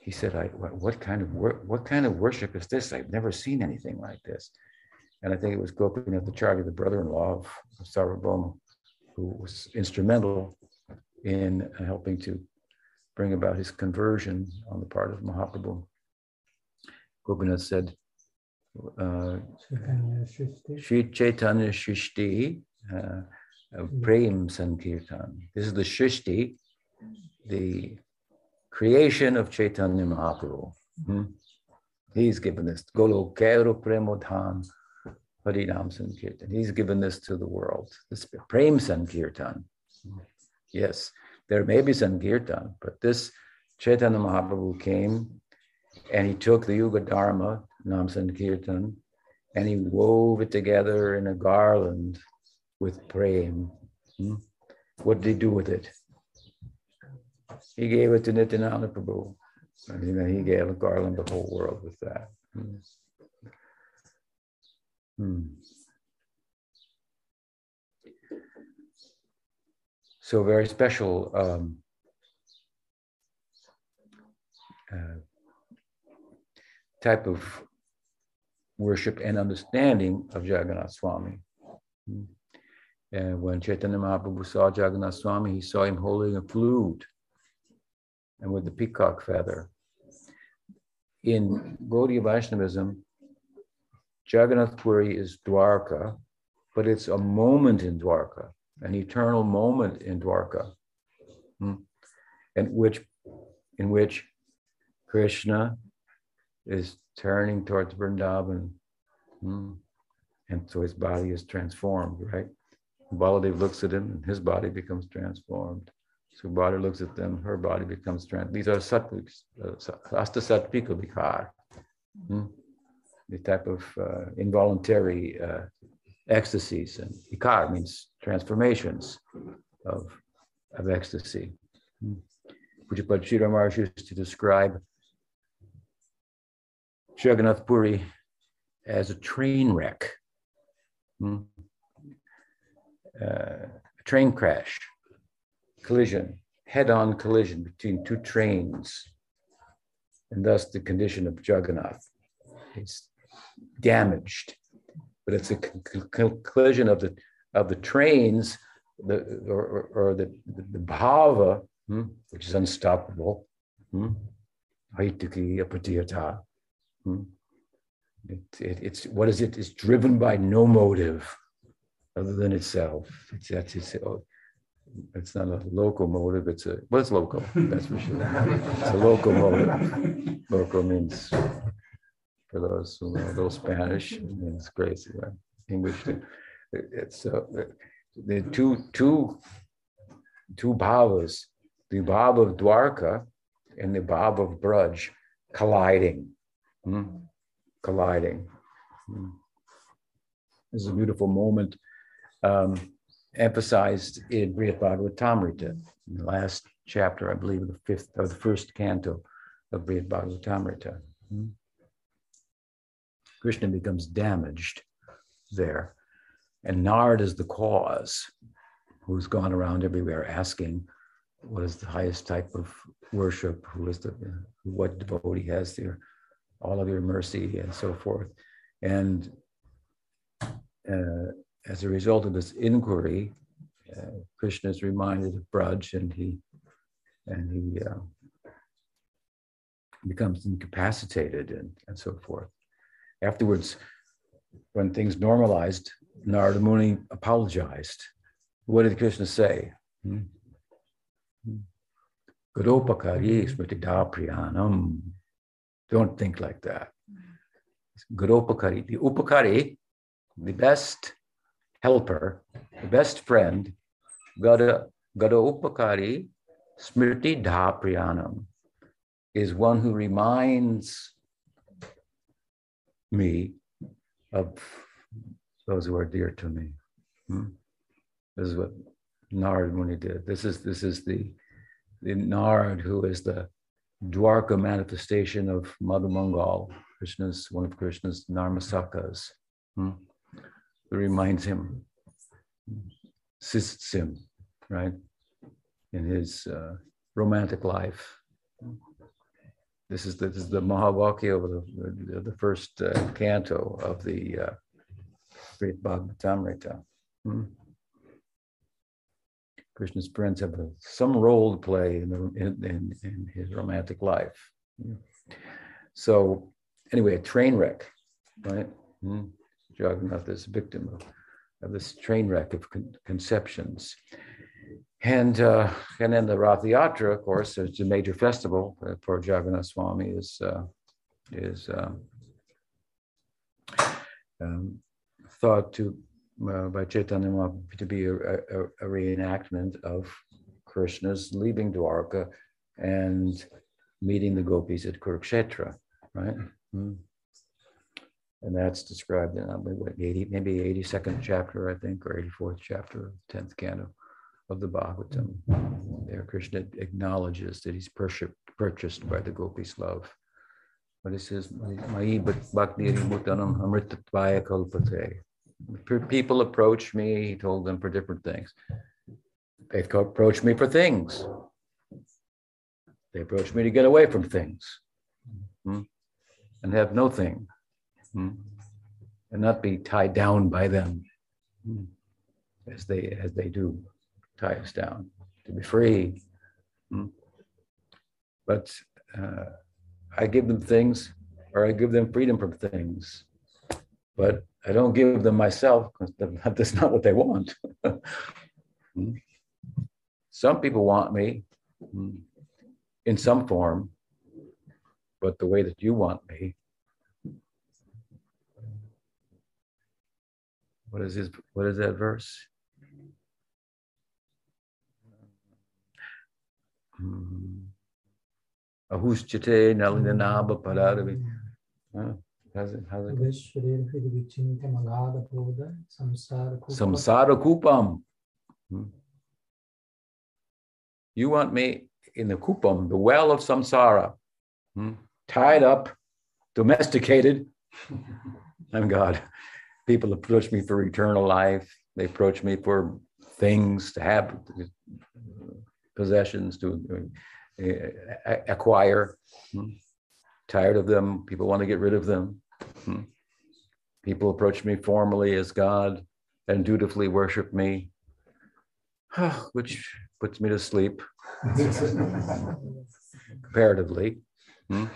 [SPEAKER 1] he said, what, what kind of work, what kind of worship is this? I've never seen anything like this. And I think it was Gopinath the brother-in-law of Sarvabhauma, who was instrumental in helping to bring about his conversion on the part of Mahaprabhu. Gopinath said, uh,
[SPEAKER 2] Chaitanya Shrishti,
[SPEAKER 1] uh, Prem Sankirtan. This is the Shrishti, the creation of Chaitanya Mahaprabhu. Hmm? He's given this. Golo Kero Premodhan Harinam Sankirtan. He's given this to the world. This Prem Sankirtan. Yes, there may be Sankirtan, but this Chaitanya Mahaprabhu came and he took the Yuga Dharma, Nam Sankirtan, and he wove it together in a garland with Prem. Hmm? What did he do with it? He gave it to Nityananda Prabhu. And then he gave a garland the whole world with that. Hmm. Hmm. So very special um, uh, type of worship and understanding of Jagannath Swami. Hmm. And when Chaitanya Mahaprabhu saw Jagannath Swami, he saw him holding a flute and with the peacock feather. In Gaudiya Vaishnavism, Jagannath Puri is Dwarka, but it's a moment in Dwarka, an eternal moment in Dwarka, hmm, and which, in which Krishna is turning towards Vrindavan, hmm, and so his body is transformed, right? Baladev looks at him, and his body becomes transformed. Subhadra looks at them, her body becomes transformed. These are sattviks, uh, asta sattvika vikar. Hmm? The type of uh, involuntary uh, ecstasies. And ikar means transformations of, of ecstasy. Hmm? Pujyapad Sri Maharaj used to describe Jagannath Puri as a train wreck, hmm? uh, a train crash collision, head-on collision between two trains, and thus the condition of Jagannath damaged. But it's a collision of the of the trains, the or, or the, the, the bhava, hmm, which is unstoppable. Hmm, hmm, it, it, it's what is it? It's driven by no motive other than itself. It's, that's its, it's not a locomotive, it's a, well, it's local, that's for sure. It's a locomotive. Loco means, for those who know a little Spanish, it means crazy, right? English. It's uh, the two, two, two bhavas, the bhava of Dwarka and the bhava of Braj colliding, hmm? colliding. Hmm. This is a beautiful moment. Um, emphasized in Brihad Bhagavatamrita, in the last chapter, I believe, of the fifth of the first canto of Brihad Bhagavatamrita. Hmm? Krishna becomes damaged there. And Narad is the cause, who's gone around everywhere asking what is the highest type of worship, who is the what devotee has there, all of your mercy, and so forth. And uh, as a result of this inquiry, uh, Krishna is reminded of Braj and he and he uh, becomes incapacitated and, and so forth. Afterwards, when things normalized, Narada Muni apologized. What did Krishna say? Hmm? Priyanam. Don't think like that. Gadopakari, the upakari, the best helper, the best friend, Gada, Gada Upakari Smriti Dhapriyanam is one who reminds me of those who are dear to me. Hmm? This is what Narad Muni did. This is this is the the Narad who is the Dwarka manifestation of Madhu Mangal, Krishna's one of Krishna's Narmasakas. Hmm? reminds him, assists him, right, in his uh, romantic life. This is the, this is the Mahavakya of the, the, first uh, canto of the uh, great Bhagavatamrita. Hmm. Krishna's friends have a, some role to play in, the, in, in, in his romantic life. Hmm. So, anyway, a train wreck, right? Hmm. Jagannath is a victim of, of this train wreck of con- conceptions. And uh, and then the Rath Yatra, of course, it's a major festival for Jagannath Swami is uh, is um, um, thought to uh, by Chaitanya Mahaprabhu to be a, a, a, reenactment of Krishna's leaving Dwarka and meeting the gopis at Kurukshetra, right? Mm. And that's described in uh, maybe 80, maybe 82nd chapter, I think, or 84th chapter, 10th canto of the Bhagavatam. There, Krishna acknowledges that he's purchased by the gopis' love. But he says, Mai bhakti kalpate. People approach me, he told them, for different things. They approach me for things. They approach me to get away from things hmm? and have no thing hmm? and not be tied down by them hmm? as they as they do tie us down, to be free. Hmm? But uh, I give them things, or I give them freedom from things, but I don't give them myself because that's not what they want. Hmm? Some people want me hmm, in some form, but the way that you want me. What is his? What is that verse? Ahuschate Nalinanaba Paradavi. How's it? How's it? Samsara Kupam. Hmm. You want me in the Kupam, the well of samsara, hmm? tied up, domesticated. I'm God. People approach me for eternal life. They approach me for things to have possessions to uh, acquire. Hmm. Tired of them. People want to get rid of them. Hmm. People approach me formally as God and dutifully worship me, which puts me to sleep comparatively. Hmm.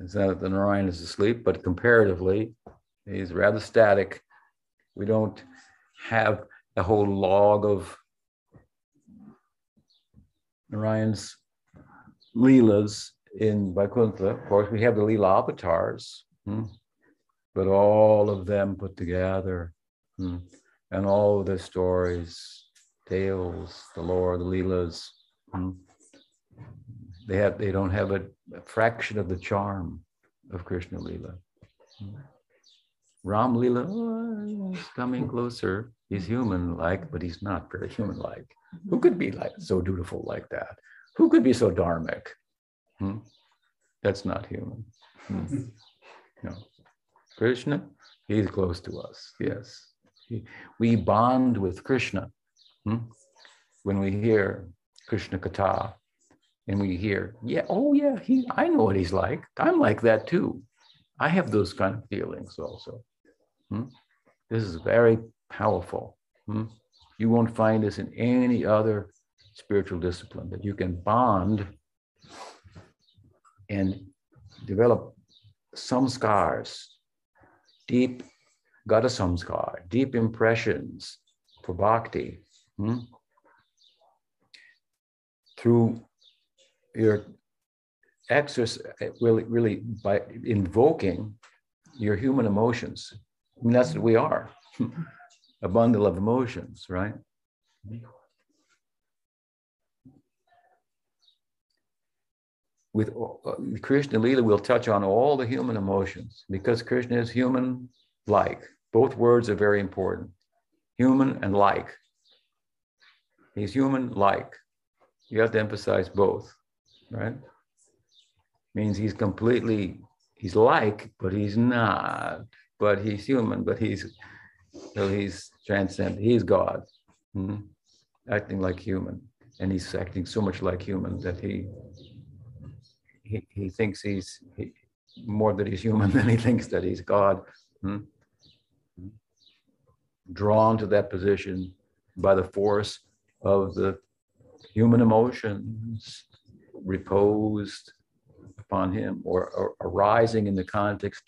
[SPEAKER 1] It's not that the Narayan is asleep, but comparatively, he's rather static. We don't have a whole log of Narayan's Leelas in Vaikuntha. Of course, we have the Leela avatars, hmm? but all of them put together hmm? and all the stories, tales, the lore, the Leelas. Hmm? They have they don't have a, a, fraction of the charm of Krishna Leela. Ram Lila oh, is coming closer. He's human like, but he's not very human like. Who could be like so dutiful like that? Who could be so dharmic? Hmm? That's not human. Hmm. No. Krishna, he's close to us. Yes. He, we bond with Krishna hmm? when we hear Krishna Katha and we hear, yeah, oh yeah, he, I know what he's like. I'm like that too. I have those kind of feelings also. Hmm? This is very powerful. Hmm? You won't find this in any other spiritual discipline that you can bond and develop samskars, deep gata samskar, deep impressions for bhakti hmm? through your exercise, really, really by invoking your human emotions. I mean, that's what we are. a bundle of emotions, right? With uh, Krishna Lila, we'll touch on all the human emotions because Krishna is human like. Both words are very important human and like. He's human like. You have to emphasize both, right? Means he's completely, he's like, but he's not. But he's human, but he's so he's transcendent. He's God, hmm acting like human. and he's acting so much like human that he he, he thinks he's he, more that he's human than he thinks that he's God. Hmm? Drawn to that position by the force of the human emotions reposed upon him or, or arising in the context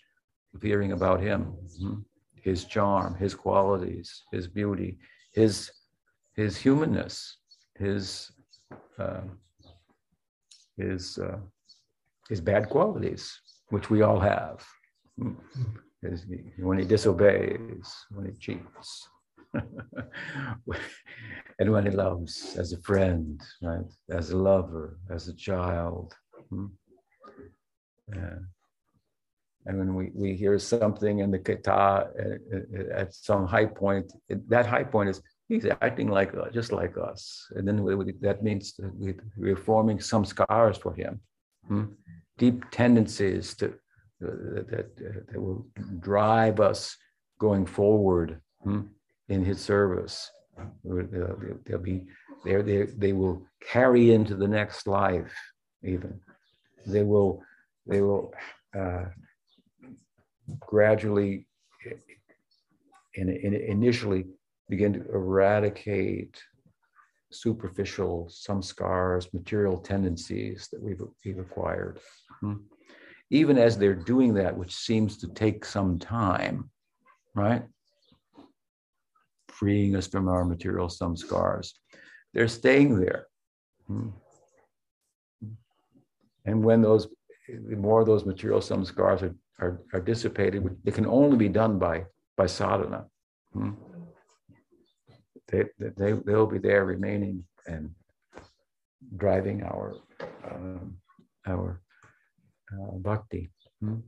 [SPEAKER 1] hearing about him, hmm? his charm, his qualities, his beauty, his his humanness, his uh, his uh, his bad qualities, which we all have. Hmm. When he disobeys, when he cheats, and when he loves as a friend, right, as a lover, as a child. Hmm. Yeah. And when we, we hear something in the kata uh, at some high point, that high point is he's acting like uh, just like us. And then we, that means that we, we're forming samskars for him, hmm? deep tendencies to, uh, that, uh, that will drive us going forward hmm? in his service. They'll, they'll be there, they, they will carry into the next life, even. They will, they will uh, gradually and, initially begin to eradicate superficial, samskars, material tendencies that we've, we've acquired. Hmm. Even as they're doing that, which seems to take some time, right? Freeing us from our material, samskars, they're staying there. Hmm. And when those, the more those material, samskars are, are, are dissipated, it can only be done by, by sadhana. Hmm they, they, they'll be there remaining and driving our, um, our uh, bhakti. Hmm?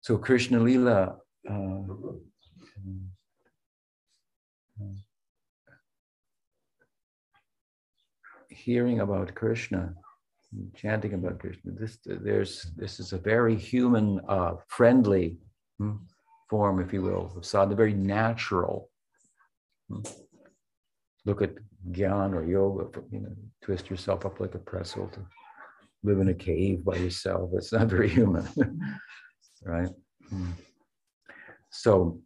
[SPEAKER 1] So Krishna Lila, uh, uh, hearing about Krishna, chanting about Krishna, this there's this is a very human, uh, friendly. Hmm? form, if you will, of sadhana, very natural. Hmm. Look at gyan or yoga, you know, twist yourself up like a pretzel to live in a cave by yourself. It's not very human, right? Hmm. So,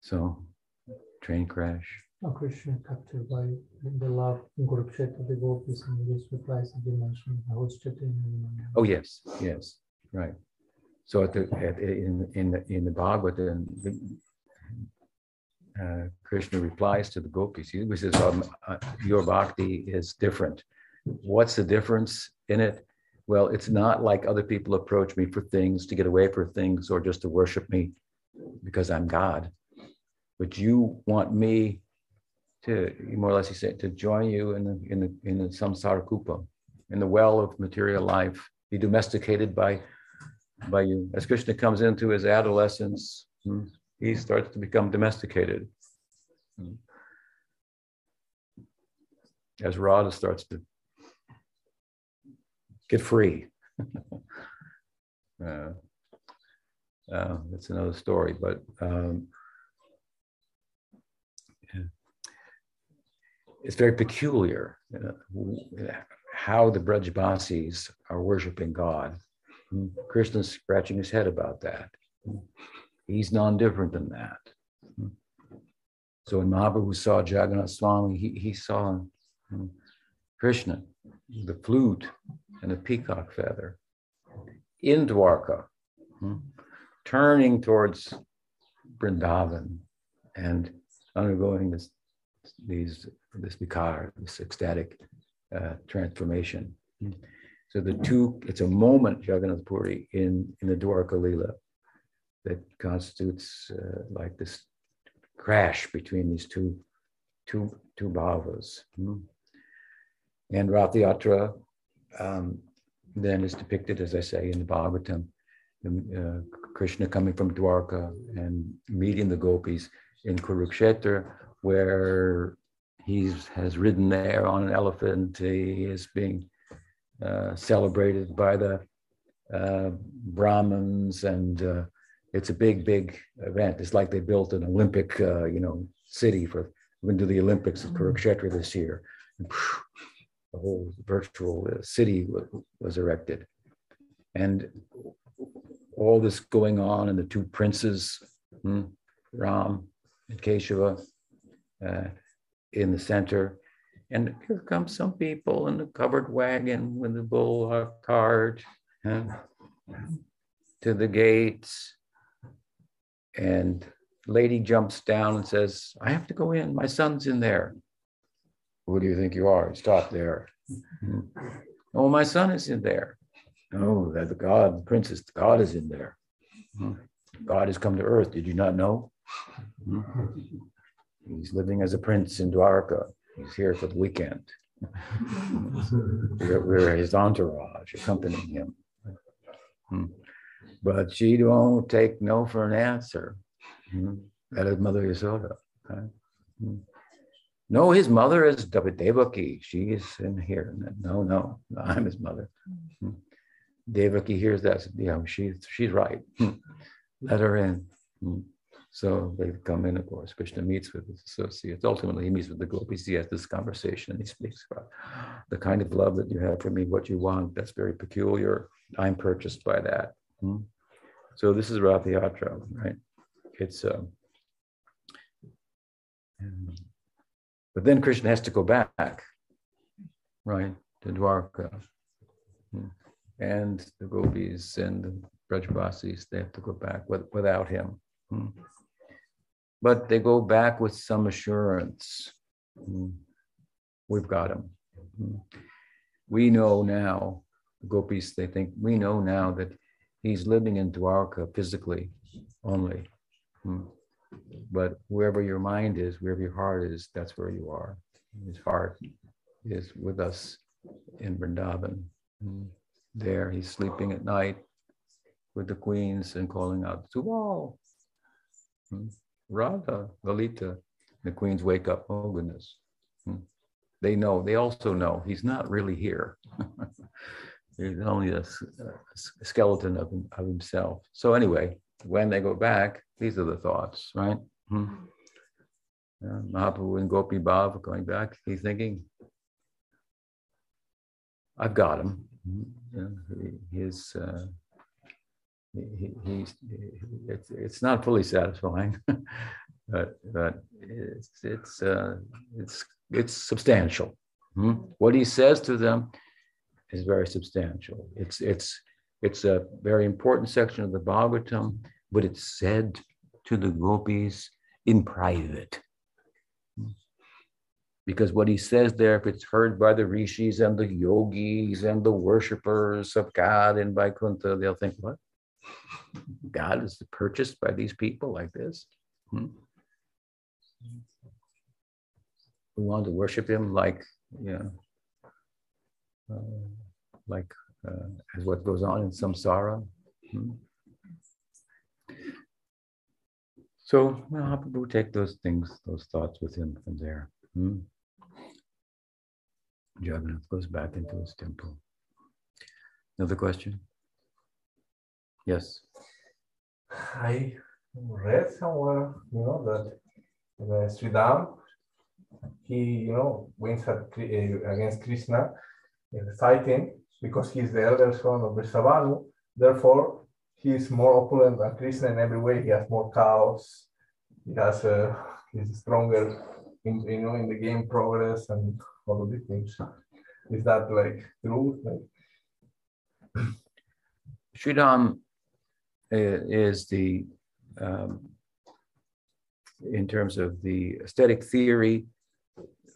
[SPEAKER 1] so train crash.
[SPEAKER 2] Krishna captured by the love in Kurukshetra, the gopis, and this replies that you mentioned,
[SPEAKER 1] Oh, yes, yes, right. So at the, at, in, in, the, in the Bhagavatam, uh, Krishna replies to the gopis. He says, um, uh, Your bhakti is different. What's the difference in it? Well, it's not like other people approach me for things to get away for things or just to worship me because I'm God. But you want me to more or less he said to join you in the in the in the samsara kupa, in the well of material life, be domesticated by by you. As Krishna comes into his adolescence, hmm, he starts to become domesticated. Hmm. As Radha starts to get free. uh, uh, that's another story, but um, it's very peculiar uh, how the Brajbasis are worshiping God. Hmm. Krishna's scratching his head about that. He's non different than that. Hmm. So when Mahaprabhu saw Jagannath Swami, he, he saw hmm, Krishna, the flute and the peacock feather in Dwarka, turning towards Vrindavan and undergoing this, these this vikar, this ecstatic uh, transformation. So the two, it's a moment, Jagannath Puri, in, in the Dwarka Leela that constitutes uh, like this crash between these two, two, two bhavas. Hmm. And Rathayatra um, then is depicted, as I say, in the Bhagavatam, uh, Krishna coming from Dwarka and meeting the gopis in Kurukshetra, where he has ridden there on an elephant. He is being uh, celebrated by the uh, Brahmins and uh, it's a big, big event. It's like they built an Olympic, uh, you know, city for, we're going to do the Olympics at Kurukshetra this year. And the whole virtual uh, city wa- was erected. And all this going on, and the two princes, hmm, Ram and Keshava, uh, in the center. And here come some people in the covered wagon with the bull cart huh, to the gates. And lady jumps down and says, I have to go in. My son's in there. Who do you think you are? Stop there. "Hmm. Oh, my son is in there. Oh, that the God, the princess, the God is in there. Hmm. God has come to earth. Did you not know? Hmm. He's living as a prince in Dwarka. He's here for the weekend. we're, we're his entourage accompanying him. Hmm. But she don't take no for an answer. Hmm. That is Mother Yasoda. okay? Hmm. No, his mother is Devaki. She is in here. No, no, I'm his mother. Hmm. Devaki hears that. Know, she's she's right. Hmm. Let her in. So they come in, of course. Krishna meets with his associates. Ultimately, he meets with the gopis. He has this conversation. and He speaks about the kind of love that you have for me, what you want. That's very peculiar. I'm purchased by that. Hmm. So this is Rath Yatra, right? It's um, but then Krishna has to go back, right, to Dwarka. Hmm. And the gopis and the Brajavasis, they have to go back with, without him. Hmm. But they go back with some assurance. Hmm. We've got him. Hmm. We know now, the gopis, they think, we know now that he's living in Dwarka physically only. Hmm. But wherever your mind is, wherever your heart is, that's where you are. His heart is with us in Vrindavan. There, he's sleeping at night with the queens and calling out, Subal, Hmm. Radha, Lalita. The queens wake up, oh goodness. Hmm. They know, they also know he's not really here. He's only a skeleton of, of himself. So anyway, when they go back, these are the thoughts, right? Hmm. Uh, Mahaprabhu and Gopi Bhav going back. He's thinking, I've got him. Hmm. Yeah, His, uh, he, he- he's, it's, it's not fully satisfying, but, but it's, it's, uh, it's, it's substantial. Hmm. What he says to them is very substantial. It's it's it's a very important section of the Bhagavatam, but it's said to the gopis in private. Because what he says there, if it's heard by the rishis and the yogis and the worshippers of God in Vaikuntha, they'll think, what? God is purchased by these people like this? Hmm? We want to worship him like, you know, uh, like uh, as what goes on in samsara. Hmm. So Mahaprabhu take those things, those thoughts with him from there. Hmm. Jagannath goes back into his temple. Another question? Yes.
[SPEAKER 5] I read somewhere, you know, that Sridham, he, you know, wins at, eh, against Krishna in the fighting because he's the elder son of Vrishabhanu. Therefore, he's more opulent than Krishna in every way. He has more cows. He has, uh, he's stronger in, you know, in the game progress and all of these things. Is that like true? Like,
[SPEAKER 1] Sridham is the, um, in terms of the aesthetic theory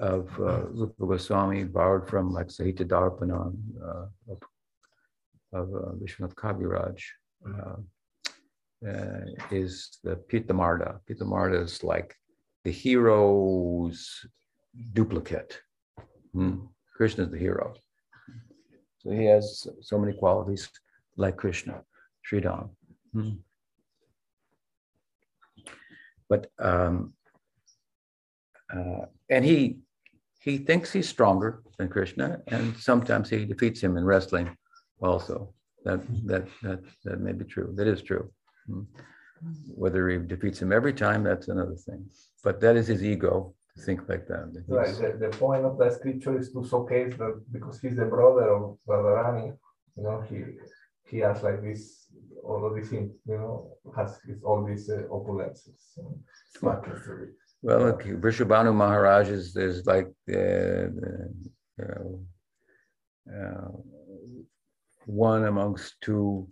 [SPEAKER 1] of uh, Rupa Goswami, borrowed from like Sahitya Darpanam uh, of, of uh, Vishwanath Kaviraj, uh, uh, is the Pitamarda. Pitamarda is like the hero's duplicate. Hmm. Krishna is the hero. So he has so many qualities like Krishna, Sri Sridham. Hmm. But um, uh, and he he thinks he's stronger than Krishna, and sometimes he defeats him in wrestling. Also, that that that that may be true. That is true. Hmm. Whether he defeats him every time, that's another thing. But that is his ego to think like that. that
[SPEAKER 5] Right. The, the point of that scripture is to showcase that because he's the brother of Radharani, you know, he he has like this, all of these things, you know, has all these uh, opulences. So it's matter.
[SPEAKER 1] Well, look, Vrishabhanu Maharaj is, is like uh, the, you uh, one amongst two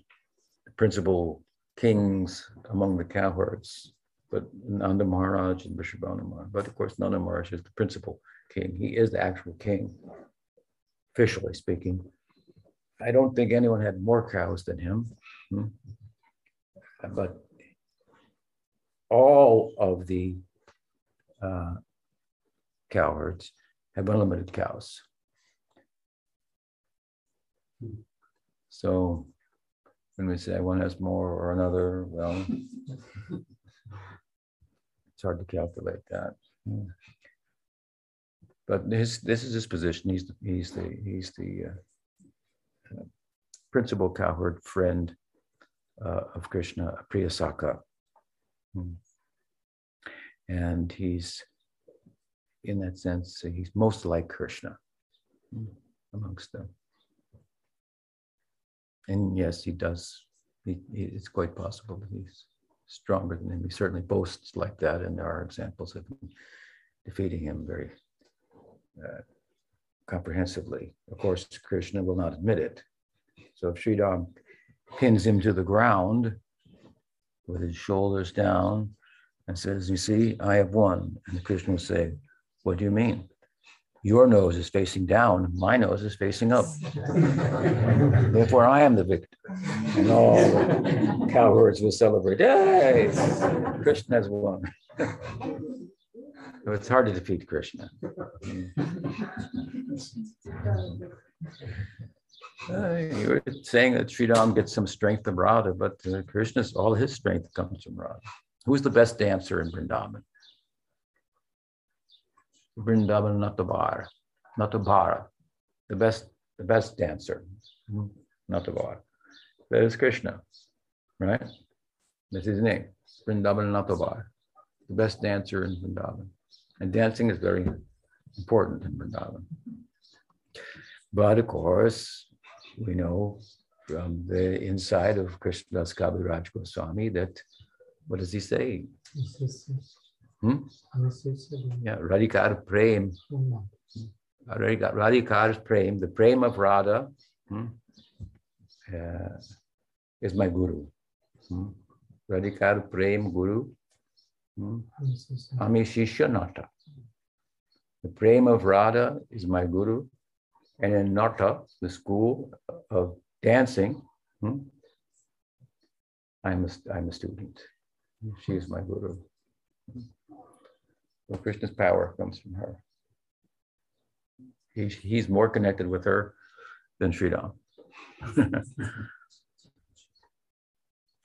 [SPEAKER 1] principal kings among the cowherds, but Nanda Maharaj and Vrishabhanu Maharaj. But of course, Nanda Maharaj is the principal king. He is the actual king, officially speaking. I don't think anyone had more cows than him. Hmm. But all of the uh, cowherds have unlimited cows. So when we say one has more or another, well, it's hard to calculate that. But his, this is his position. He's, the- he's the, he's the uh, principal cowherd friend uh, of Krishna, Priyasaka. Hmm. And he's, in that sense, he's most like Krishna hmm, amongst them. And yes, he does. He, he- it's quite possible that he's stronger than him. He certainly boasts like that, and there are examples of him defeating him very uh, comprehensively. Of course, Krishna will not admit it. So if Sridham pins him to the ground with his shoulders down and says, You see, I have won. And the Krishna will say, What do you mean? Your nose is facing down, my nose is facing up. Therefore, I am the victor. And all the cowherds will celebrate, Hey, Krishna has won. It's hard to defeat Krishna. Uh, you were saying that Sridham gets some strength from Radha, but uh, Krishna's all his strength comes from Radha. Who's the best dancer in Vrindavan? Vrindavan Natavar, Natabhara, the best, the best dancer, Hmm, Natavar. That is Krishna, right? That's his name, Vrindavan Natavar, the best dancer in Vrindavan. And dancing is very important in Vrindavan. But of course, we know from the inside of Krishnadas Kaviraj Goswami that, what does he say? Hmm? Yeah, Radhikar Prem, Radhikar, Prem, the Prem of Radha hmm, uh, is my Guru. Hmm? Radhikar Prem Guru, hmm? Ami Shishya Nata. The Prem of Radha is my Guru. And in Nata, the school of dancing, hmm, I'm, a, I'm a student. She is my Guru. So Krishna's power comes from her. He's, he's more connected with her than Sri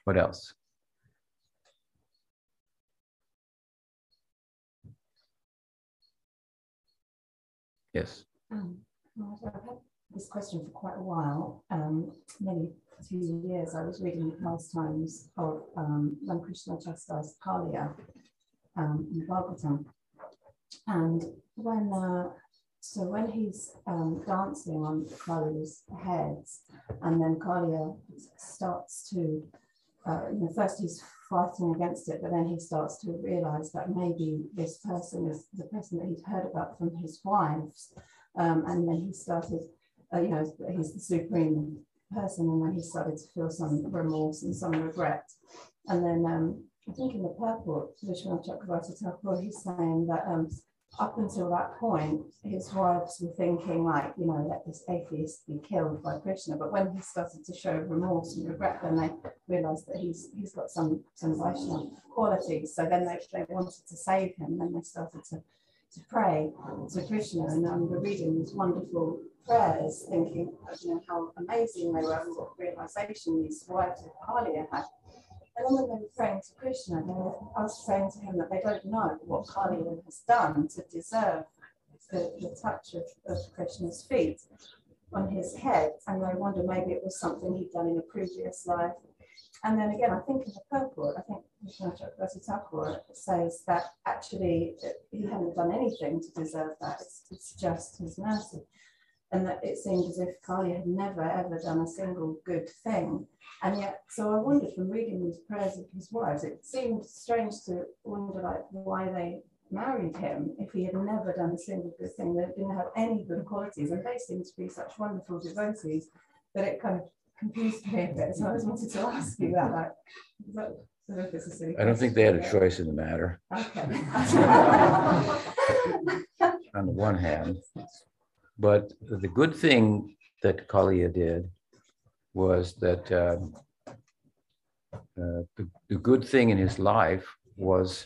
[SPEAKER 1] what else? Yes.
[SPEAKER 8] Um, well, I've had this question for quite a while, um, nearly two years. I was reading last times of um, when Krishna chastised Kalia um, in Bhagavatam. And when, uh, so when he's um, dancing on Kalia's heads, and then Kalia starts to, uh, you know, first he's fighting against it, but then he starts to realize that maybe this person is the person that he'd heard about from his wives. Um, and then he started, uh, you know, he's the supreme person, and then he started to feel some remorse and some regret. And then um, I think in the purport, Vishwanath Chakravarti Thakur, he's saying that um, up until that point, his wives were thinking like, you know, let this atheist be killed by Krishna. But when he started to show remorse and regret, then they realized that he's he's got some some Vaishnava qualities. So then they, they wanted to save him, and they started to to pray to Krishna. And um, we're reading these wonderful prayers, thinking, you know, how amazing they were, and what realization these wives of Kalia had. And then when they were praying to Krishna, they were us saying to him that they don't know what Kalia has done to deserve the, the touch of, of Krishna's feet on his head. And they wonder maybe it was something he'd done in a previous life. And then again, I think in the purport, I think Thakur says that actually he hadn't done anything to deserve that. It's, it's just his mercy. And that it seemed as if Kalia had never ever done a single good thing. And yet, so I wondered from reading these prayers of his wives, it seemed strange to wonder like why they married him if he had never done a single good thing. They didn't have any good qualities, and they seemed to be such wonderful devotees that it kind of confused me a bit. So I just wanted to ask you that. Like, that,
[SPEAKER 1] I don't think they had a choice in the matter.
[SPEAKER 8] Okay.
[SPEAKER 1] on the one hand, but the good thing that Kalia did was that um, uh, the, the, good thing in his life was,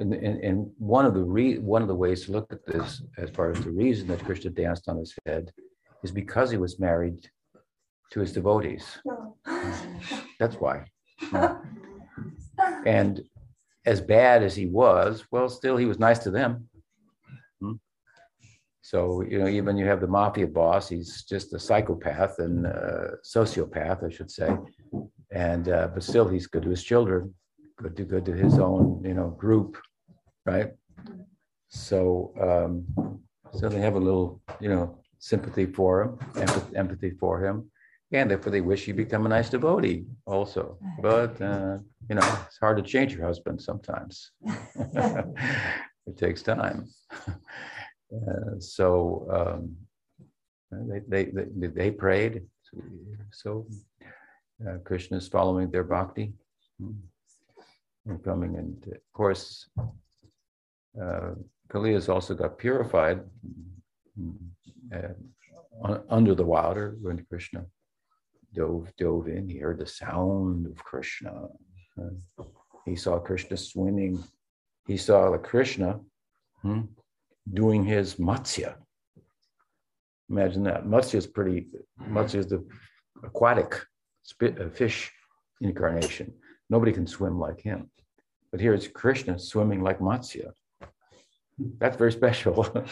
[SPEAKER 1] and, and, one of the re, one of the ways to look at this, as far as the reason that Krishna danced on his head, is because he was married to his devotees. That's why. And as bad as he was, well, still he was nice to them. Hmm? So, you know, even you have the mafia boss, he's just a psychopath and a sociopath, I should say. And, uh, but still he's good to his children, good to, good to his own, you know, group, right? So, um, so they have a little, you know, sympathy for him, empathy, empathy for him and therefore they wish you become a nice devotee also. But uh, you know, it's hard to change your husband sometimes. it takes time. Uh, so um, they, they, they, they prayed. So uh, Krishna is following their bhakti hmm, and coming. And of course, uh, Kalia has also got purified hmm, uh, under the water when Krishna dove dove in. He heard the sound of Krishna. he saw Krishna swimming. He saw the Krishna hmm, doing his matsya. Imagine that. Matsya is pretty. Matsya is the aquatic spit, uh, fish incarnation. Nobody can swim like him. But here it's Krishna swimming like Matsya. That's very special.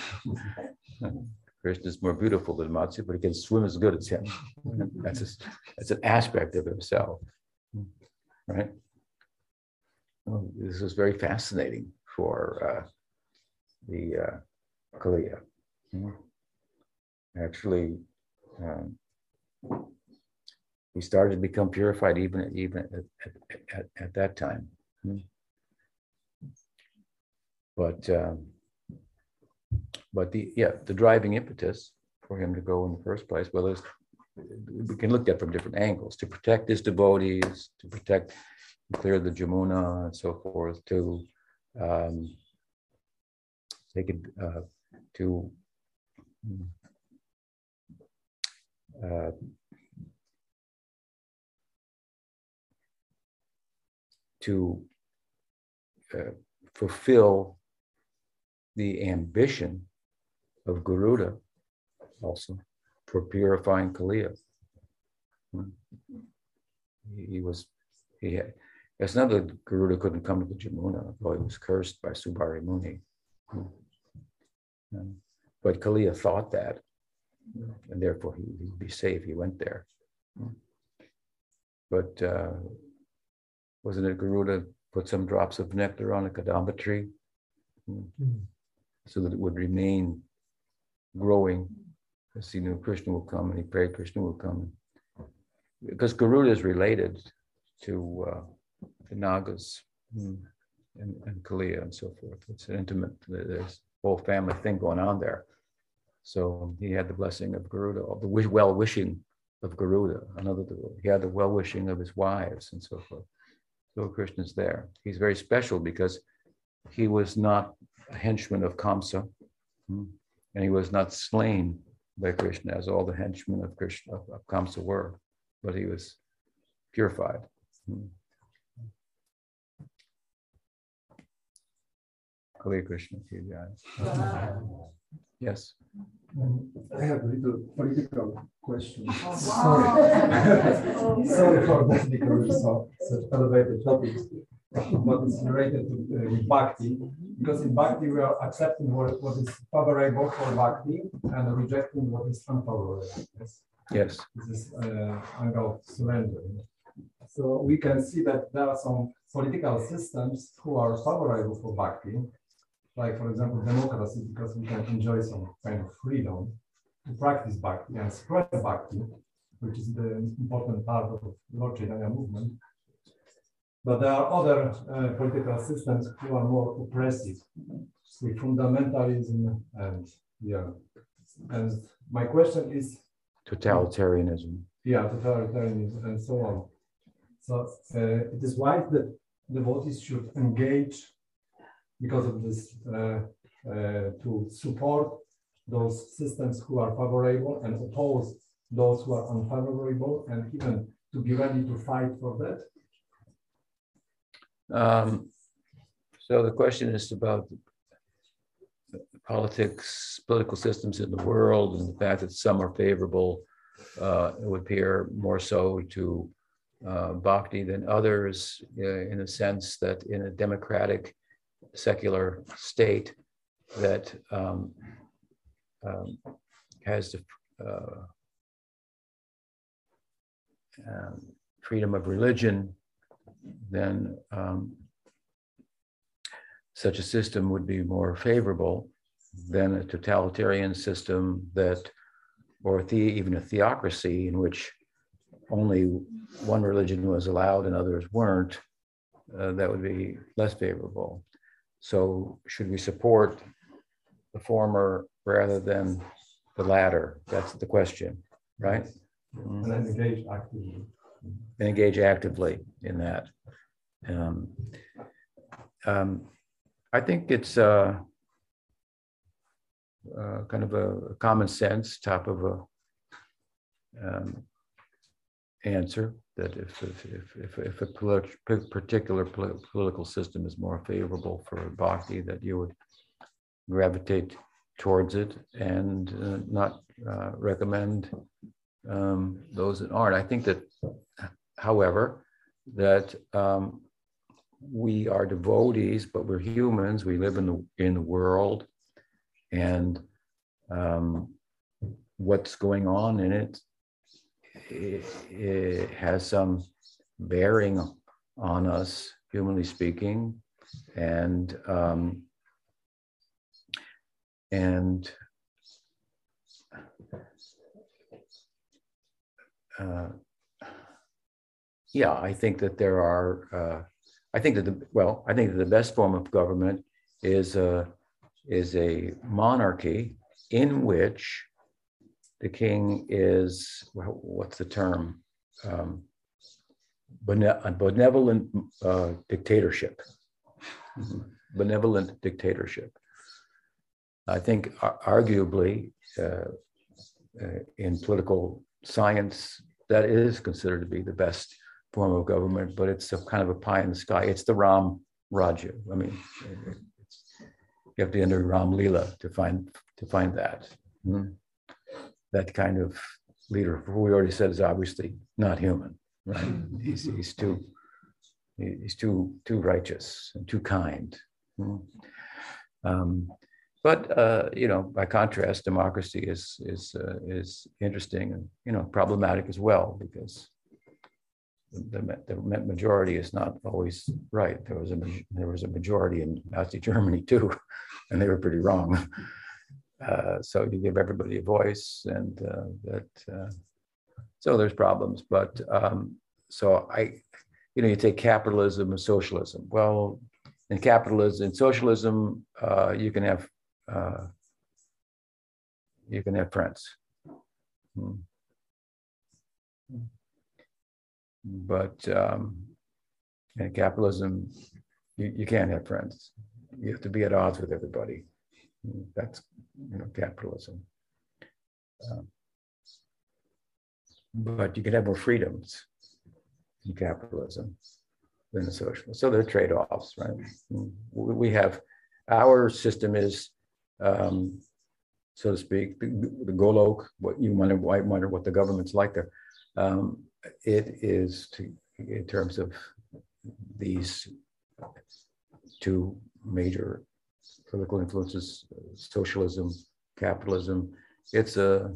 [SPEAKER 1] Krishna is more beautiful than Matsya, but he can swim as good as him. That's, a, that's an aspect of himself, right? Well, this is very fascinating for uh, the uh, Kaliya. Actually, um, he started to become purified even even at, at, at, at that time. But um, but the yeah, the driving impetus for him to go in the first place, well, is we can look at from different angles to protect his devotees, to protect, clear the Jamuna and so forth, to um, take it uh, to uh, to uh, fulfill the ambition of Garuda also for purifying Kaliya. Hmm. He was, he had, it's not that Garuda couldn't come to the Jamuna, though he was cursed by Saubhari Muni. Hmm. But Kaliya thought that, and therefore he, would be safe. He went there. Hmm. But uh, wasn't it Garuda put some drops of nectar on a kadamba tree? So that it would remain growing. As you know, Krishna will come and he prayed, Krishna will come. Because Garuda is related to uh, the Nagas and, and Kaliya and so forth. It's an intimate, there's a whole family thing going on there. So he had the blessing of Garuda, of the well wishing of Garuda, another, he had the well wishing of his wives and so forth. So Krishna's there. He's very special because he was not a henchman of Kamsa, hmm, and he was not slain by Krishna as all the henchmen of Krishna of, of Kamsa were, but he was purified. Hmm. Hare Krishna, Yes.
[SPEAKER 3] I have a little political question. Sorry. Sorry for this because of such elevated topics what is related to uh, with bhakti, because in bhakti we are accepting what, what is favorable for bhakti and rejecting what is unfavorable.
[SPEAKER 1] Yes. yes.
[SPEAKER 3] This is uh, angle of surrender. So we can see that there are some political systems who are favorable for Bhakti, like for example, democracy, because we can enjoy some kind of freedom to practice Bhakti and spread Bhakti, which is the important part of the Lord Chaitanya movement. But there are other uh, political systems who are more oppressive, with fundamentalism and yeah. And my question is,
[SPEAKER 1] Totalitarianism.
[SPEAKER 3] yeah, totalitarianism and so on. So uh, it is wise that devotees should engage because of this uh, uh, to support those systems who are favorable and oppose those who are unfavorable and even to be ready to fight for that.
[SPEAKER 1] Um, so the question is about politics, political systems in the world, and the fact that some are favorable. Uh, it would appear more so to uh, bhakti than others, uh, in a sense that in a democratic, secular state that um, um, has the uh, um, freedom of religion, then um, such a system would be more favorable than a totalitarian system that, or the, even a theocracy in which only one religion was allowed and others weren't, uh, that would be less favorable. So, should we support the former rather than the latter? That's the question, right?
[SPEAKER 3] Actively.
[SPEAKER 1] And engage actively in that. Um, um, I think it's uh, uh, kind of a common sense type of a um, answer that if if if if, a polit- particular poli- political system is more favorable for bhakti, that you would gravitate towards it and uh, not uh, recommend um, those that aren't. I think that, however, that um, we are devotees, but we're humans. We live in the in the world, and um, what's going on in it, it, it has some bearing on us, humanly speaking, and um, and uh, yeah, I think that there are. Uh, I think that the well, I think that the best form of government is a is a monarchy in which the king is what's the term um, a benevolent uh, dictatorship benevolent dictatorship i think uh, arguably uh, uh, in political science that is considered to be the best form of government but it's a kind of a pie in the sky. It's the ram rajya i mean it's, you have to enter ram lila to find to find that. Mhm. that kind of leader who we already said is obviously not human right? He's, he's too he's too too righteous and too kind. Mhm. um, but uh, you know by contrast democracy is is uh, is interesting and you know problematic as well because the, the majority is not always right. There was a there was a majority in nazi germany too and they were pretty wrong. Uh, so you give everybody a voice and uh, that uh, so there's problems but um, so i you know you take capitalism and socialism. Well in capitalism in socialism uh, you can have uh, you can have friends. Hmm. But um, in capitalism you, you can't have friends. You have to be at odds with everybody. That's you know capitalism. Um, but you can have more freedoms in capitalism than the socialist so there are trade-offs right? We have our system is um, so to speak the, the golok what you wonder might wonder what the government's like there. Um, it is to in terms of these two major political influences, socialism, capitalism. It's a,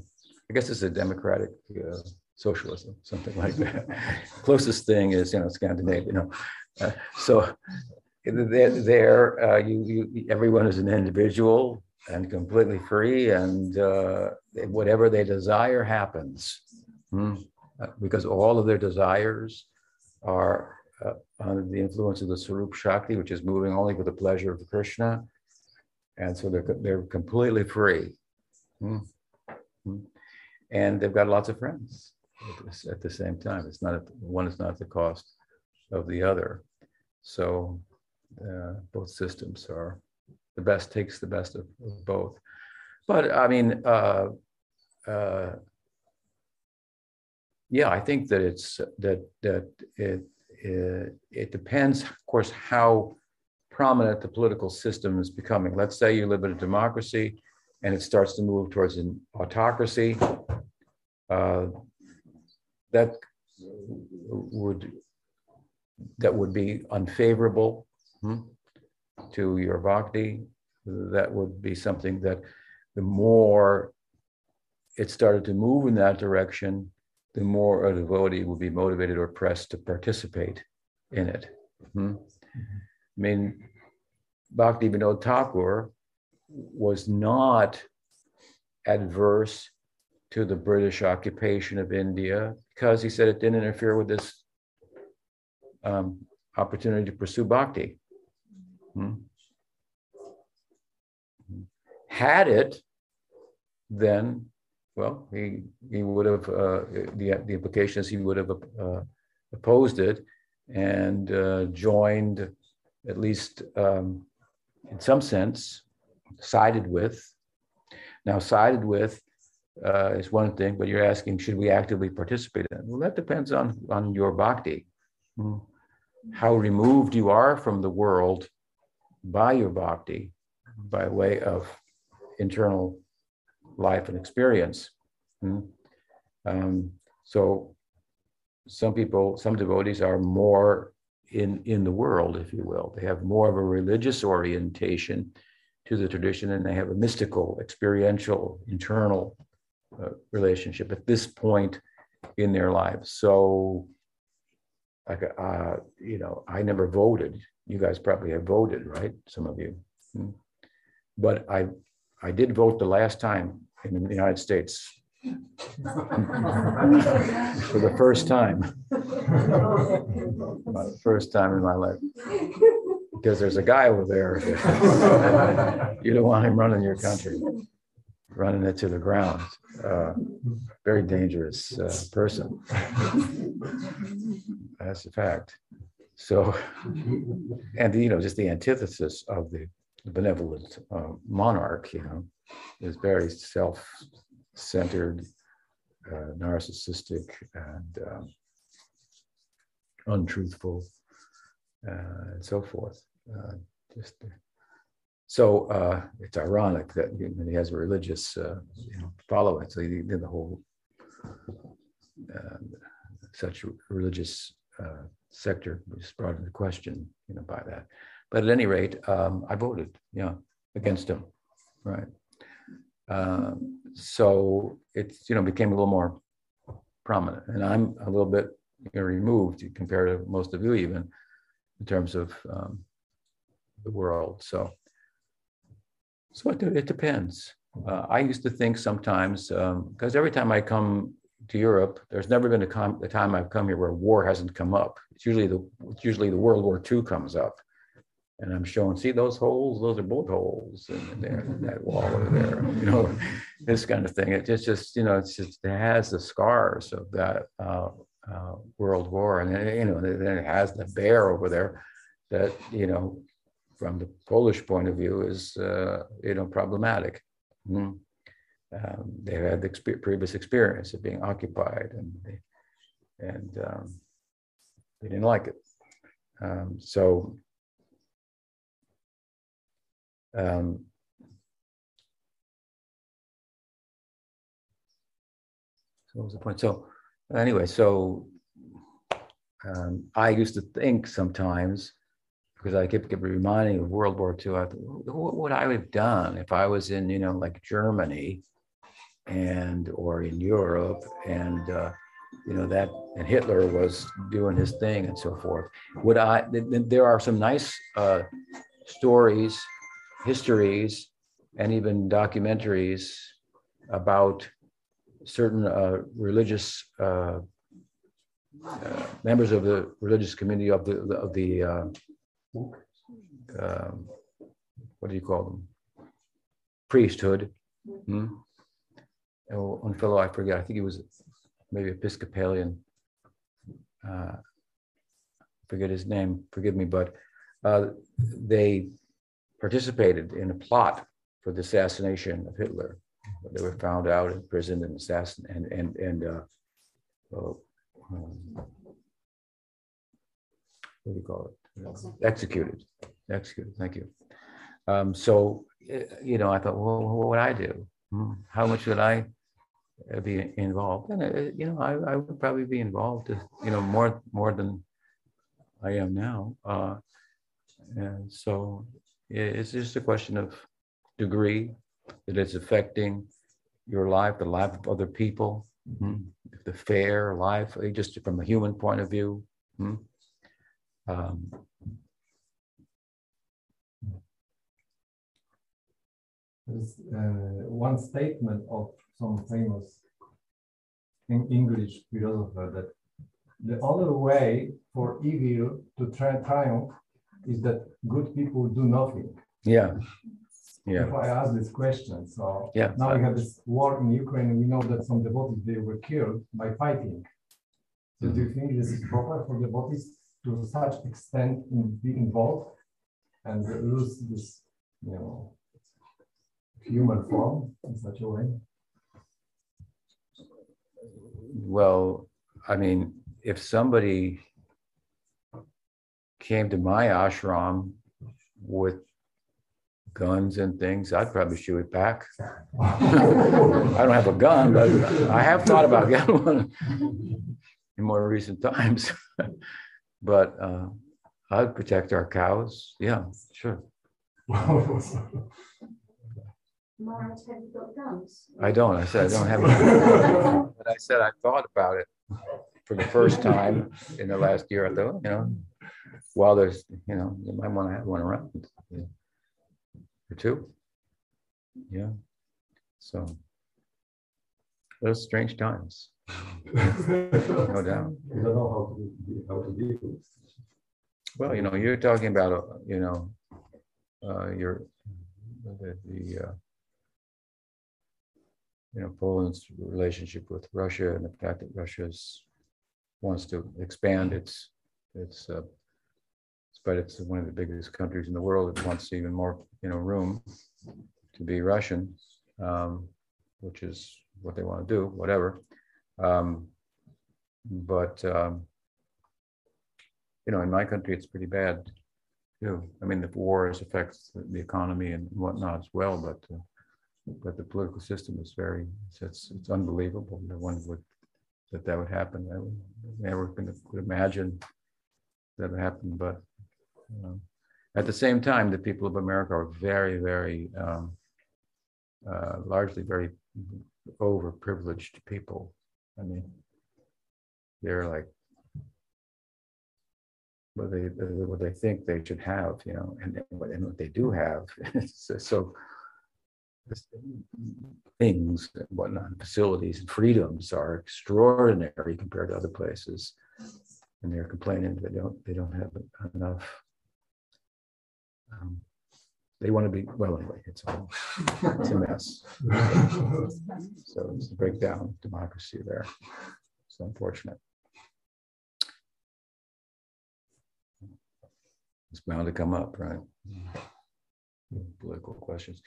[SPEAKER 1] I guess it's a democratic uh, socialism, something like that. Closest thing is, you know, Scandinavia, you know. Uh, so there, there uh, you, you, everyone is an individual and completely free, and uh, whatever they desire happens, hmm? Uh, because all of their desires are uh, under the influence of the Sarup Shakti, which is moving only for the pleasure of Krishna, and so they're they're completely free, hmm? Hmm? and they've got lots of friends at the same time. It's not one is not at the cost of the other. So uh, both systems are the best takes the best of, of both. But I mean, uh, uh, yeah, I think that it's that that it, it it depends, of course, how prominent the political system is becoming. Let's say you live in a democracy, and it starts to move towards an autocracy. Uh, that would that would be unfavorable hmm, to your bhakti. That would be something that the more it started to move in that direction, the more a devotee will be motivated or pressed to participate in it. Hmm? I mean, Bhakti Vinod Thakur was not adverse to the British occupation of India because he said it didn't interfere with this um, opportunity to pursue bhakti. Hmm? Had it, then, well, he, he would have, uh, the, the implication is he would have uh, opposed it and uh, joined, at least um, in some sense, sided with. Now, sided with uh, is one thing, but you're asking, should we actively participate in it? Well, that depends on, on your bhakti. Hmm. How removed you are from the world by your bhakti, by way of internal life and experience. Hmm. Um, so some people, some devotees are more in, in the world, if you will. They have more of a religious orientation to the tradition and they have a mystical, experiential, internal uh, relationship at this point in their lives. So, like, uh, you know, I never voted. You guys probably have voted, right? Some of you, hmm. but I, I did vote the last time in the United States for the first time. the first time in my life. Because there's a guy over there. you don't want him running your country running it to the ground. Uh, very dangerous uh, person. That's a fact. So, and you know, just the antithesis of the benevolent uh, monarch, you know, is very self-centered, uh, narcissistic, and um, untruthful, uh, and so forth. Uh, just so uh, it's ironic that he has a religious uh, you know, following. So he did the whole uh, such religious uh, sector was brought into question, you know, by that. But at any rate, um, I voted, yeah, against him, right? Um, so it's you know became a little more prominent, and I'm a little bit removed compared to most of you, even in terms of um, the world. So so it, it depends. Uh, I used to think sometimes, because um, every time I come to Europe, there's never been a, com- a, time I've come here where war hasn't come up. It's usually the it's usually the World War II comes up, and I'm showing, see those holes? Those are bullet holes in there, in that wall over there. You know, this kind of thing. It just just you know, it's just it has the scars of that uh, uh, World War, and you know, then it has the bear over there that you know from the Polish point of view is uh, you know problematic. Mm. Um, they had the exp- previous experience of being occupied, and they, and um, they didn't like it. Um, so. Um, so what was the point? So anyway, so um, I used to think sometimes because I kept, kept reminding of World War II. I thought, what would I have done if I was in, you know, like Germany and or in Europe and uh, you know, that, and Hitler was doing his thing and so forth. Would I, there are some nice uh, stories, histories, and even documentaries about certain uh, religious uh, uh, members of the religious community of the of the uh, um, what do you call them priesthood. Hmm? Oh, one fellow I forget. I think he was maybe Episcopalian. Uh, forget his name. Forgive me, but uh, they participated in a plot for the assassination of Hitler. They were found out in prison and assassinated and and and uh, uh, um, what do you call it? Executed. Executed. Thank you. Um, so, eh, you know, I thought, well, what would I do? Hmm, how much would I uh, be involved? And, uh, you know, I, I would probably be involved, uh, you know, more, more than I am now. Uh, and so it's just a question of degree that it's affecting your life, the life of other people, hmm, the fair life, eh, just from a human point of view. Hmm. Um,
[SPEAKER 3] There's uh, one statement of some famous English philosopher that the only way for evil to tri- triumph is that good people do nothing.
[SPEAKER 1] Yeah. Yeah.
[SPEAKER 3] If I ask this question, so
[SPEAKER 1] Yeah.
[SPEAKER 3] now we have this war in Ukraine, and we know that some devotees they were killed by fighting. So do you think this is proper for devotees to such extent in, be involved and lose this, you know, human form in such a way?
[SPEAKER 1] Well, I mean, if somebody came to my ashram with guns and things, I'd probably shoot it back. I don't have a gun, but I have thought about getting one in more recent times. but uh, I'd protect our cows. Yeah, sure.
[SPEAKER 8] Have you got guns?
[SPEAKER 1] I don't. I said I don't have it. but I said I thought about it for the first time in the last year. I thought, you know, while there's, you know, you might want to have one around yeah. or two. Yeah. So those strange times. no doubt.
[SPEAKER 3] You don't know how to, how to deal with
[SPEAKER 1] Well, you know, you're talking about, uh, you know, uh, your the, the uh, you know Poland's relationship with Russia and the fact that Russia wants to expand its its uh, but it's one of the biggest countries in the world. It wants even more you know room to be Russian, um, which is what they want to do. Whatever, um, but um, you know, in my country, it's pretty bad too. I mean, the wars affects the economy and whatnot as well, but. Uh, but the political system is very it's it's unbelievable no one would that that would happen i never could imagine that would happen but um, at the same time the people of america are very very um, uh, largely very overprivileged people i mean they're like what they what they think they should have you know and, and what they do have so things and whatnot, facilities and freedoms are extraordinary compared to other places. And they're complaining they don't they don't have enough. Um, they want to be well anyway. It's a it's a mess. so it's a breakdown of democracy there. It's unfortunate. It's bound to come up, right? Political questions.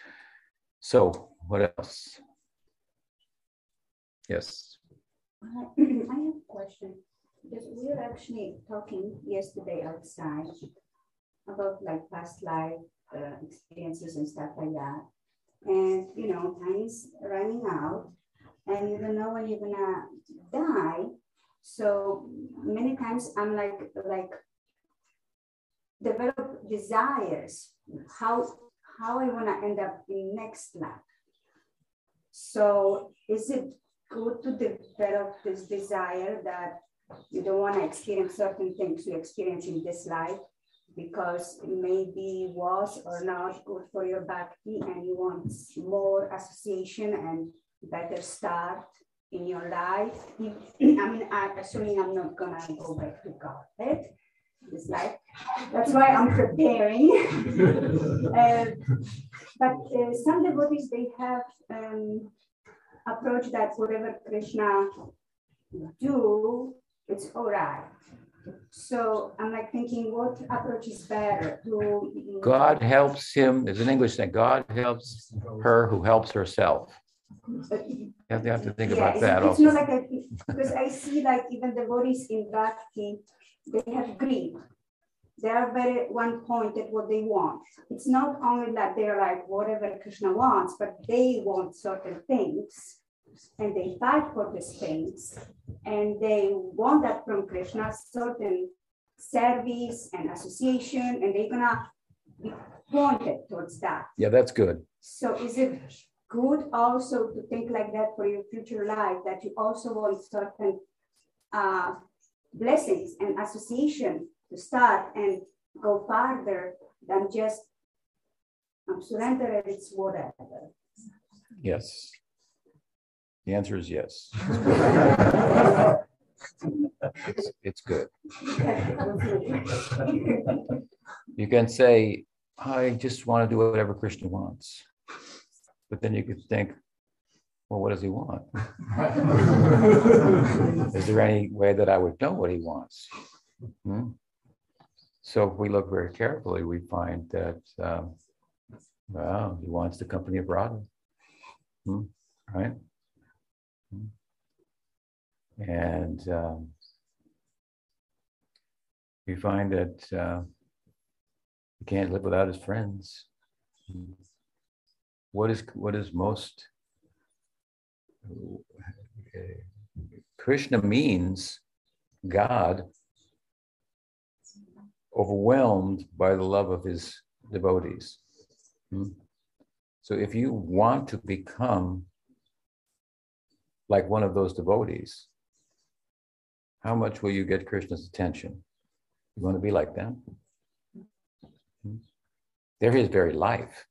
[SPEAKER 1] So, what else? Yes.
[SPEAKER 9] I have a question because we were actually talking yesterday outside about like past life uh, experiences and stuff like that. And you know, time is running out, and you don't know when you're gonna die. So many times I'm like like develop desires. How how I want to end up in next life. So is it good to develop this desire that you don't want to experience certain things you experience in this life because it maybe was or not good for your bhakti and you want more association and better start in your life. I mean, I'm assuming I'm not gonna go back to God this life. That's why I'm preparing. uh, but uh, some devotees, they have um, approach that whatever Krishna do, it's all right. So I'm like thinking, what approach is better? Do
[SPEAKER 1] God helps him. There's an English saying, God helps her who helps herself. You have to, have to think
[SPEAKER 9] yeah,
[SPEAKER 1] about
[SPEAKER 9] it's,
[SPEAKER 1] that
[SPEAKER 9] it's
[SPEAKER 1] also.
[SPEAKER 9] not like a, because I see like even the bodies in Bhakti, they have greed. They are very one point at what they want. It's not only that they're like whatever Krishna wants, but they want certain things and they fight for these things and they want that from Krishna, certain service and association, and they're gonna be pointed towards that.
[SPEAKER 1] Yeah, that's good.
[SPEAKER 9] So is it good also to think like that for your future life, that you also want certain uh, blessings and association to start and go farther than just um, surrender and it's whatever.
[SPEAKER 1] Yes. The answer is yes. It's, it's good. You can say, I just want to do whatever Krishna wants. But then you could think, well, what does he want? Is there any way that I would know what he wants? Hmm? So if we look very carefully, we find that, um, well, he wants the company of Radha. Hmm? Right? And um, we find that uh, he can't live without his friends. What is what is most Krishna means God overwhelmed by the love of his devotees. Hmm? So if you want to become like one of those devotees, how much will you get Krishna's attention? You want to be like them? Hmm? They're his very life.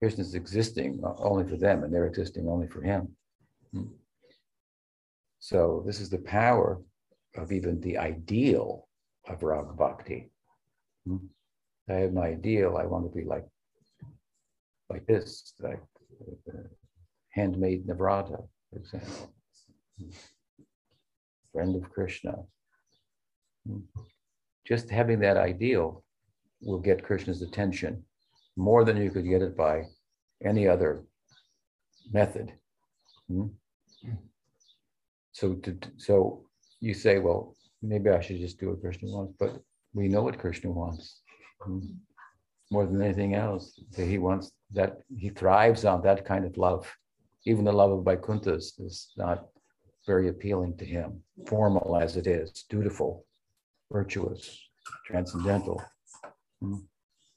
[SPEAKER 1] Krishna's existing only for them, and they're existing only for him. So this is the power of even the ideal of Raga Bhakti. I have my ideal. I want to be like like this, like uh, handmaid Navrata, for example, friend of Krishna. Just having that ideal will get Krishna's attention more than you could get it by any other method. Hmm? So, to, so you say, well, maybe I should just do what Krishna wants, but we know what Krishna wants hmm? more than anything else. He wants that he thrives on that kind of love. Even the love of Vaikuntha's is not very appealing to him, formal as it is, dutiful, virtuous, transcendental. Hmm?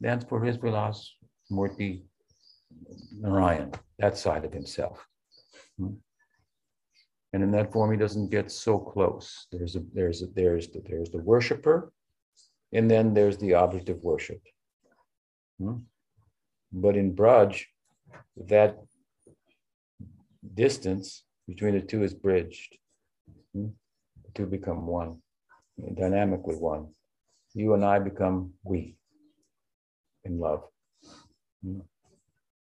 [SPEAKER 1] That's for his vilas, Murti Narayan, that side of himself. Hmm? And in that form, he doesn't get so close. There's a there's a, there's the, there's the worshiper, and then there's the object of worship. Hmm? But in Braj, that distance between the two is bridged. Hmm? The two become one, dynamically one. You and I become we in love. Hmm?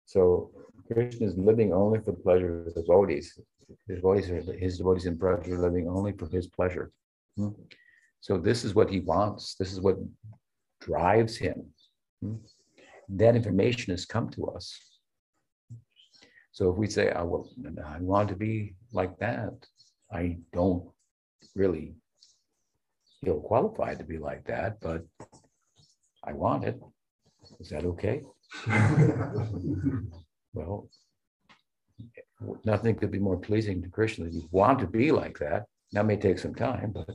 [SPEAKER 1] So Krishna is living only for the pleasure of his devotees. His devotees, are, his devotees in Braj are living only for his pleasure. Hmm? So this is what he wants. This is what drives him. That information has come to us. So if we say, I, will, I want to be like that, I don't really feel qualified to be like that, but I want it. Is that okay? well, nothing could be more pleasing to Krishna than you want to be like that. That may take some time, but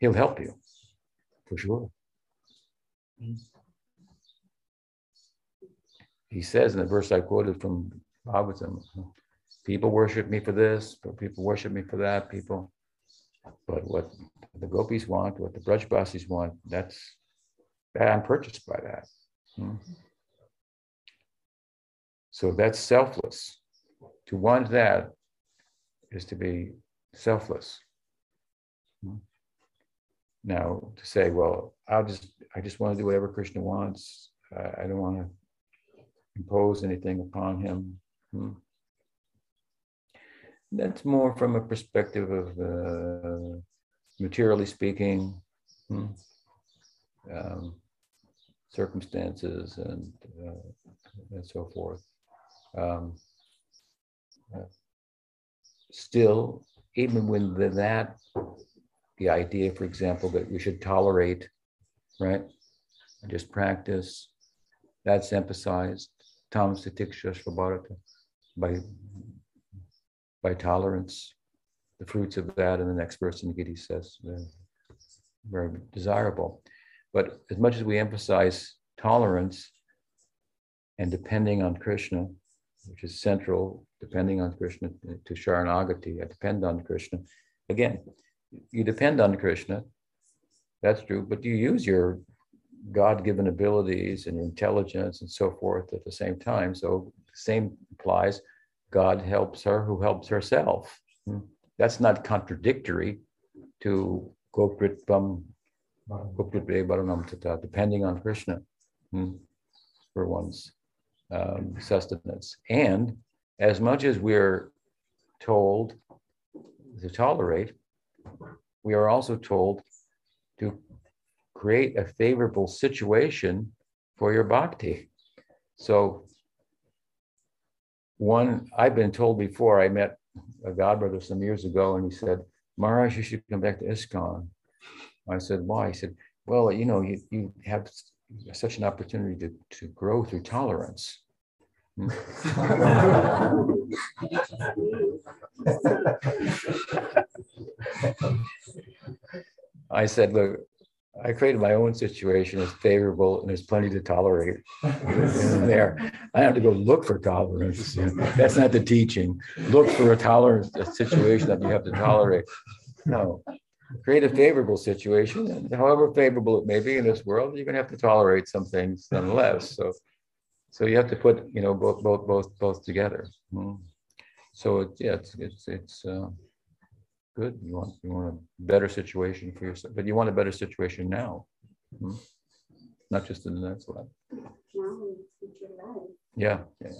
[SPEAKER 1] he'll help you for sure. Mm. He says in the verse I quoted from Bhagavatam. People worship me for this, but people worship me for that. People, but what the gopis want, what the Brajbasis want, that's that I'm purchased by that. Hmm. So that's selfless. To want that is to be selfless. Hmm. Now, to say, well, I'll just, I just want to do whatever Krishna wants. I don't want to impose anything upon him. Hmm. That's more from a perspective of uh, materially speaking, hmm, um, circumstances and uh, and so forth. Um, uh, still, even when the, that, the idea, for example, that we should tolerate, right, just practice, that's emphasized. Tams Titikshasva Bharata by by tolerance, the fruits of that, and the next verse in Gita says, very desirable. But as much as we emphasize tolerance and depending on Krishna, which is central, depending on Krishna to Sharanagati, I depend on Krishna. Again, you depend on Krishna, that's true, but do you use your God given abilities and intelligence and so forth at the same time. So, same applies God helps her who helps herself. Hmm. That's not contradictory to Gopritvam, depending on Krishna hmm, for one's um, sustenance. And as much as we're told to tolerate, we are also told to create a favorable situation for your bhakti. So one, I've been told before, I met a godbrother some years ago, and he said, Maharaj, you should come back to ISKCON. I said, why? He said, well, you know, you, you have such an opportunity to, to grow through tolerance. I said, look, I created my own situation as favorable, and there's plenty to tolerate there. I have to go look for tolerance. That's not the teaching. Look for a tolerance, a situation that you have to tolerate. No, create a favorable situation, and however favorable it may be in this world, you're going to have to tolerate some things nonetheless. So, so you have to put, you know, both, both, both, both together. Hmm. So it's yeah, it's it's it's. Uh, Good. You want you want a better situation for yourself, but you want a better situation now, hmm? not just in the next life. Yeah, yeah.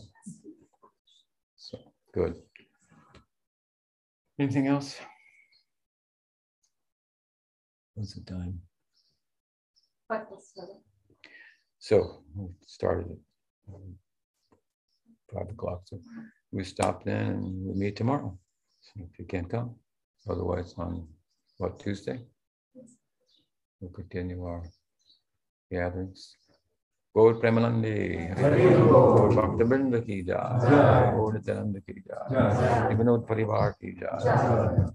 [SPEAKER 1] So good. Anything else? What's the time? So we started at five o'clock. So we stop then and we'll meet tomorrow. So if you can't come. Otherwise, on what, Tuesday? We'll continue our gatherings. Gaur Premanandi, Gaur Bhakta Vrinda ki jai, Gaur Nityananda ki jai, Vinod Parivar ki jai.